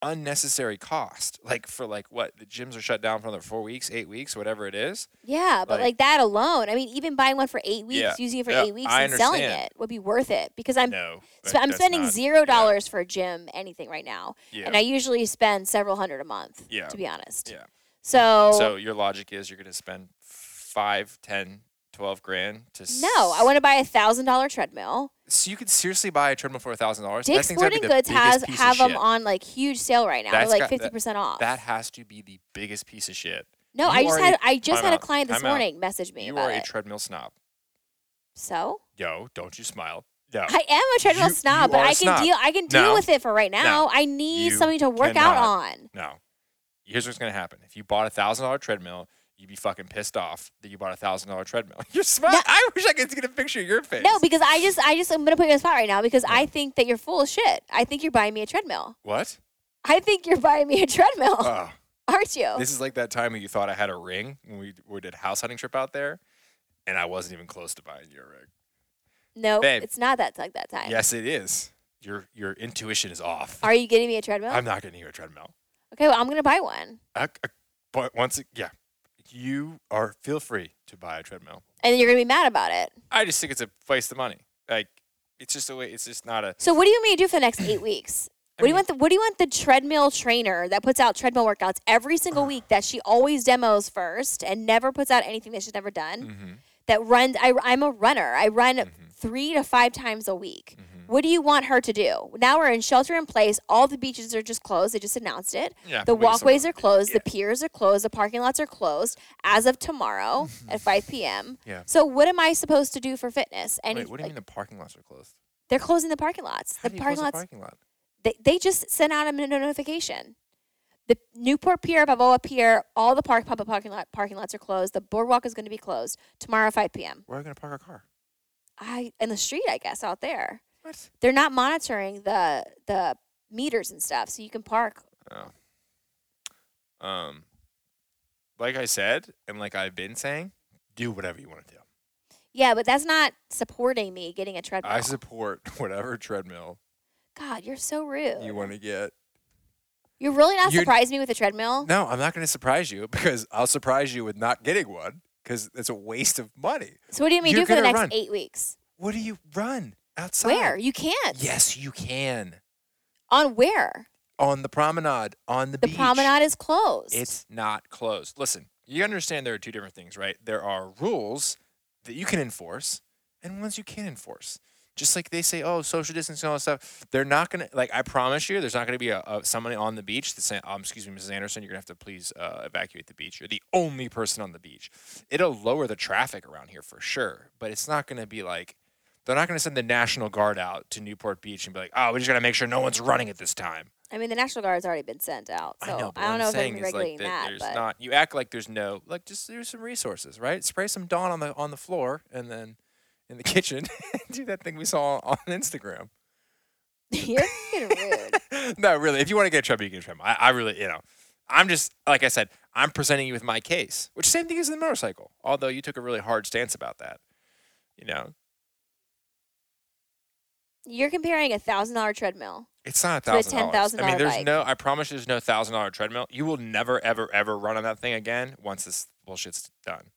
unnecessary cost. Like for like what the gyms are shut down for another four weeks, eight weeks, whatever it is. Yeah, but Like- like, that alone, I mean, even buying one for eight weeks, Yeah, using it for yeah, eight weeks, I and selling it would be worth it because I'm no. sp- I'm spending not- zero yeah, dollars for a gym anything right now, Yeah. and I usually spend several hundred a month. Yeah. to be honest. Yeah. So, So your logic is you're going to spend five, ten, twelve grand to. no, I want to buy a thousand dollar treadmill. So you could seriously buy a treadmill for a thousand dollars. Dick's Sporting Goods has have them on like huge sale right now. That's They're like fifty percent off. That has to be the biggest piece of shit. no, you I just are had a- I just time had a out, client this time out. morning message me You about are a it. treadmill snob. so Yo, don't you smile. No. I am a treadmill You- snob, you but are a I can snob. deal. I can deal No. with it for right now. I need You something to work out cannot. on. No. Here's what's going to happen. If you bought a thousand dollar treadmill, you'd be fucking pissed off that you bought a thousand dollar treadmill. [laughs] You're smiling. I wish I could get a picture of your face. No, because I just, I just, I'm gonna put you on the spot right now because I think that you're full of shit. I think you're buying me a treadmill. what? I think you're buying me a treadmill, Oh. [laughs] aren't you? This is like that time when you thought I had a ring when we, we did a house hunting trip out there, and I wasn't even close to buying you a ring. no, babe. it's not that like that time. Yes, it is. Your your intuition is off. Are you getting me a treadmill? I'm not getting you a treadmill. Okay, well, I'm gonna buy one, I, I- but once, it, yeah, you are feel free to buy a treadmill. and then you're gonna be mad about it. I just think it's a waste of money. Like it's just a way. It's just not a. So, what do you mean to do for the next eight weeks? I What do you mean- want? The, what do you want the treadmill trainer that puts out treadmill workouts every single week that she always demos first and never puts out anything that she's never done? Mm-hmm. That runs. I, I'm a runner. I run Mhm. three to five times a week. What do you want her to do? Now we're in shelter in place. All the beaches are just closed. They just announced it. Yeah, The but we still walkways are closed. The piers are closed. The parking lots are closed as of tomorrow [laughs] at 5 p.m. Yeah. So what am I supposed to do for fitness? Wait, what do you mean the parking lots are closed? They're closing the parking lots. How the do you parking close lots. a parking lot? They, they just sent out a notification. The Newport Pier, Balboa Pier, all the park public parking lot parking lots are closed. The boardwalk is going to be closed tomorrow at 5 p.m. Where are we gonna park our car? I in the street, I guess, out there. What? They're not monitoring the the meters and stuff, so you can park. Oh. Um, like I said, and like I've been saying, do whatever you want to do. Yeah, but that's not supporting me getting a treadmill. I support [laughs] whatever treadmill God, you're so rude. you want to get. You're really not You're- surprising me with a treadmill. No, I'm not going to surprise you because I'll surprise you with not getting one because it's a waste of money. So what do you mean You're do for the gonna next run. eight weeks? What do you run outside? Where you can't. Yes, you can. On where? On the promenade, on the, The beach. promenade is closed. It's not closed. Listen, you understand there are two different things, right? There are rules that you can enforce and ones you can't enforce. Just like they say, oh, social distancing, all that stuff. They're not gonna like. I promise you, there's not gonna be a, a somebody on the beach that's saying, um, "Excuse me, Mrs. Anderson, you're gonna have to please uh, evacuate the beach." You're the only person on the beach. It'll lower the traffic around here for sure, but it's not gonna be like they're not gonna send the National Guard out to Newport Beach and be like, "Oh, we just gotta make sure no one's running at this time." I mean, the National Guard's already been sent out, so I know, but don't know if they're regulating like that. there's but not. You act like there's no like just there's some resources, right? Spray some Dawn on the on the floor and then in the [laughs] kitchen [laughs] do that thing we saw on [laughs] Instagram. you're getting rude. no, really. If you want to get a treadmill, you can get treadmill. I, I really, you know, I'm just like I said, I'm presenting you with my case, which same thing as the motorcycle. Although you took a really hard stance about that, you know, You're comparing a thousand dollar treadmill. it's not a thousand dollars. I mean, there's bike. no. I promise, there's no thousand dollar treadmill. You will never, ever, ever run on that thing again once this bullshit's done.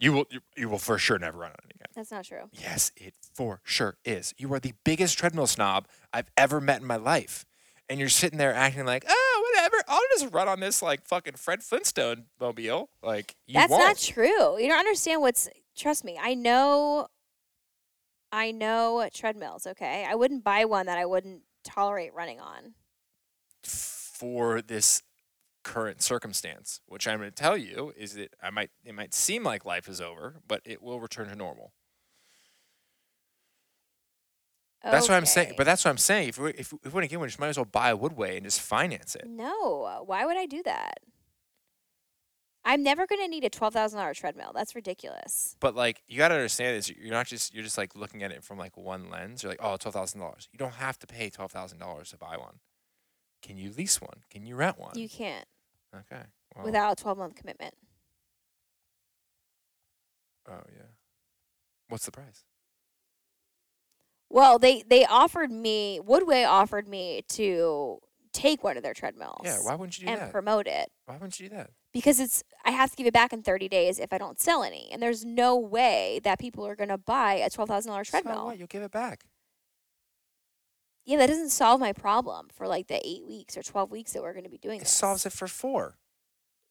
You will, you, you will for sure never run on it again. That's not true. Yes, it for sure is. You are the biggest treadmill snob I've ever met in my life. And you're sitting there acting like, oh, whatever. I'll just run on this like fucking Fred Flintstone mobile. Like you That's won't. not true. You don't understand what's. Trust me, I know. I know treadmills. Okay, I wouldn't buy one that I wouldn't tolerate running on. for this current circumstance, which I'm going to tell you is that I might it might seem like life is over, but it will return to normal. That's what I'm saying. But that's what I'm saying. If we if we want to get one, just might as well buy a Woodway and just finance it. No, why would I do that? I'm never going to need a twelve thousand dollar treadmill. That's ridiculous. But like you gotta understand this. you're not just you're just like looking at it from like one lens. You're like, oh, twelve thousand dollars. You don't have to pay twelve thousand dollars to buy one. Can you lease one? Can you rent one? You can't okay. Well, without a twelve month commitment. oh yeah. What's the price? Well, they they offered me Woodway offered me to take one of their treadmills. Yeah. Why wouldn't you do and that? And promote it why wouldn't you do that? Because it's I have to give it back in 30 days if I don't sell any, and there's no way that people are going to buy a twelve thousand dollar So treadmill. what? You'll give it back. Yeah, that doesn't solve my problem for like the eight weeks or twelve weeks that we're going to be doing It this. solves it for four.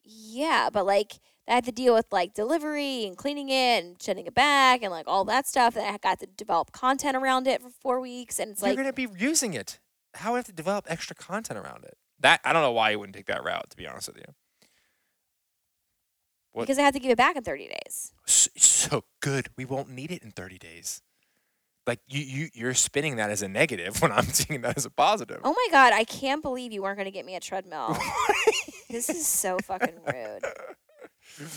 Yeah, but like I had to deal with like delivery and cleaning it and sending it back and like all that stuff. And I got to develop content around it for four weeks, and it's like You're gonna be using it. How would I have to develop extra content around it? That I don't know why you wouldn't take that route. To be honest with you. What- because I had to give it back in thirty days. S- so good. We won't need it in 30 days. Like you, you, you're spinning that as a negative [laughs] when I'm seeing that as a positive. Oh my god, I can't believe you weren't going to get me a treadmill. [laughs] this is so fucking rude.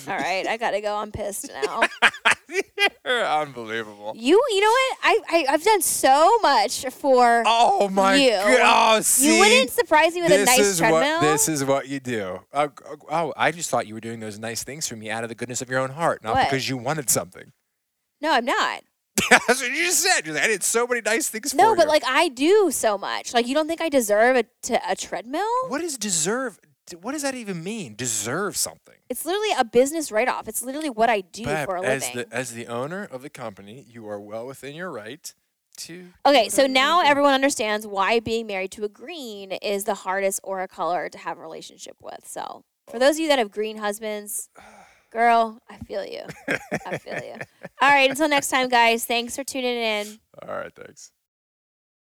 All right, I gotta go. I'm pissed now. [laughs] You're [laughs] unbelievable. You, you know what? I, I I've done so much for. Oh my You. god! Oh, see, you wouldn't surprise me with a nice treadmill. what this is what you do. Uh, oh, I just thought you were doing those nice things for me out of the goodness of your own heart, not What? because you wanted something. no, I'm not. [laughs] That's what you just said. Like, I did so many nice things for you. No, but you. like I do so much. Like you don't think I deserve a, a treadmill? what does deserve? What does that even mean? Deserve something? It's literally a business write off. It's literally what I do Bab, for a as living. the as the owner of the company, you are well within your right to. Okay, so now everyone understands why being married to a green is the hardest aura color to have a relationship with. So, for those of you that have green husbands, [sighs] girl, I feel you. I feel you. [laughs] All right, until next time, guys. Thanks for tuning in. All right, thanks.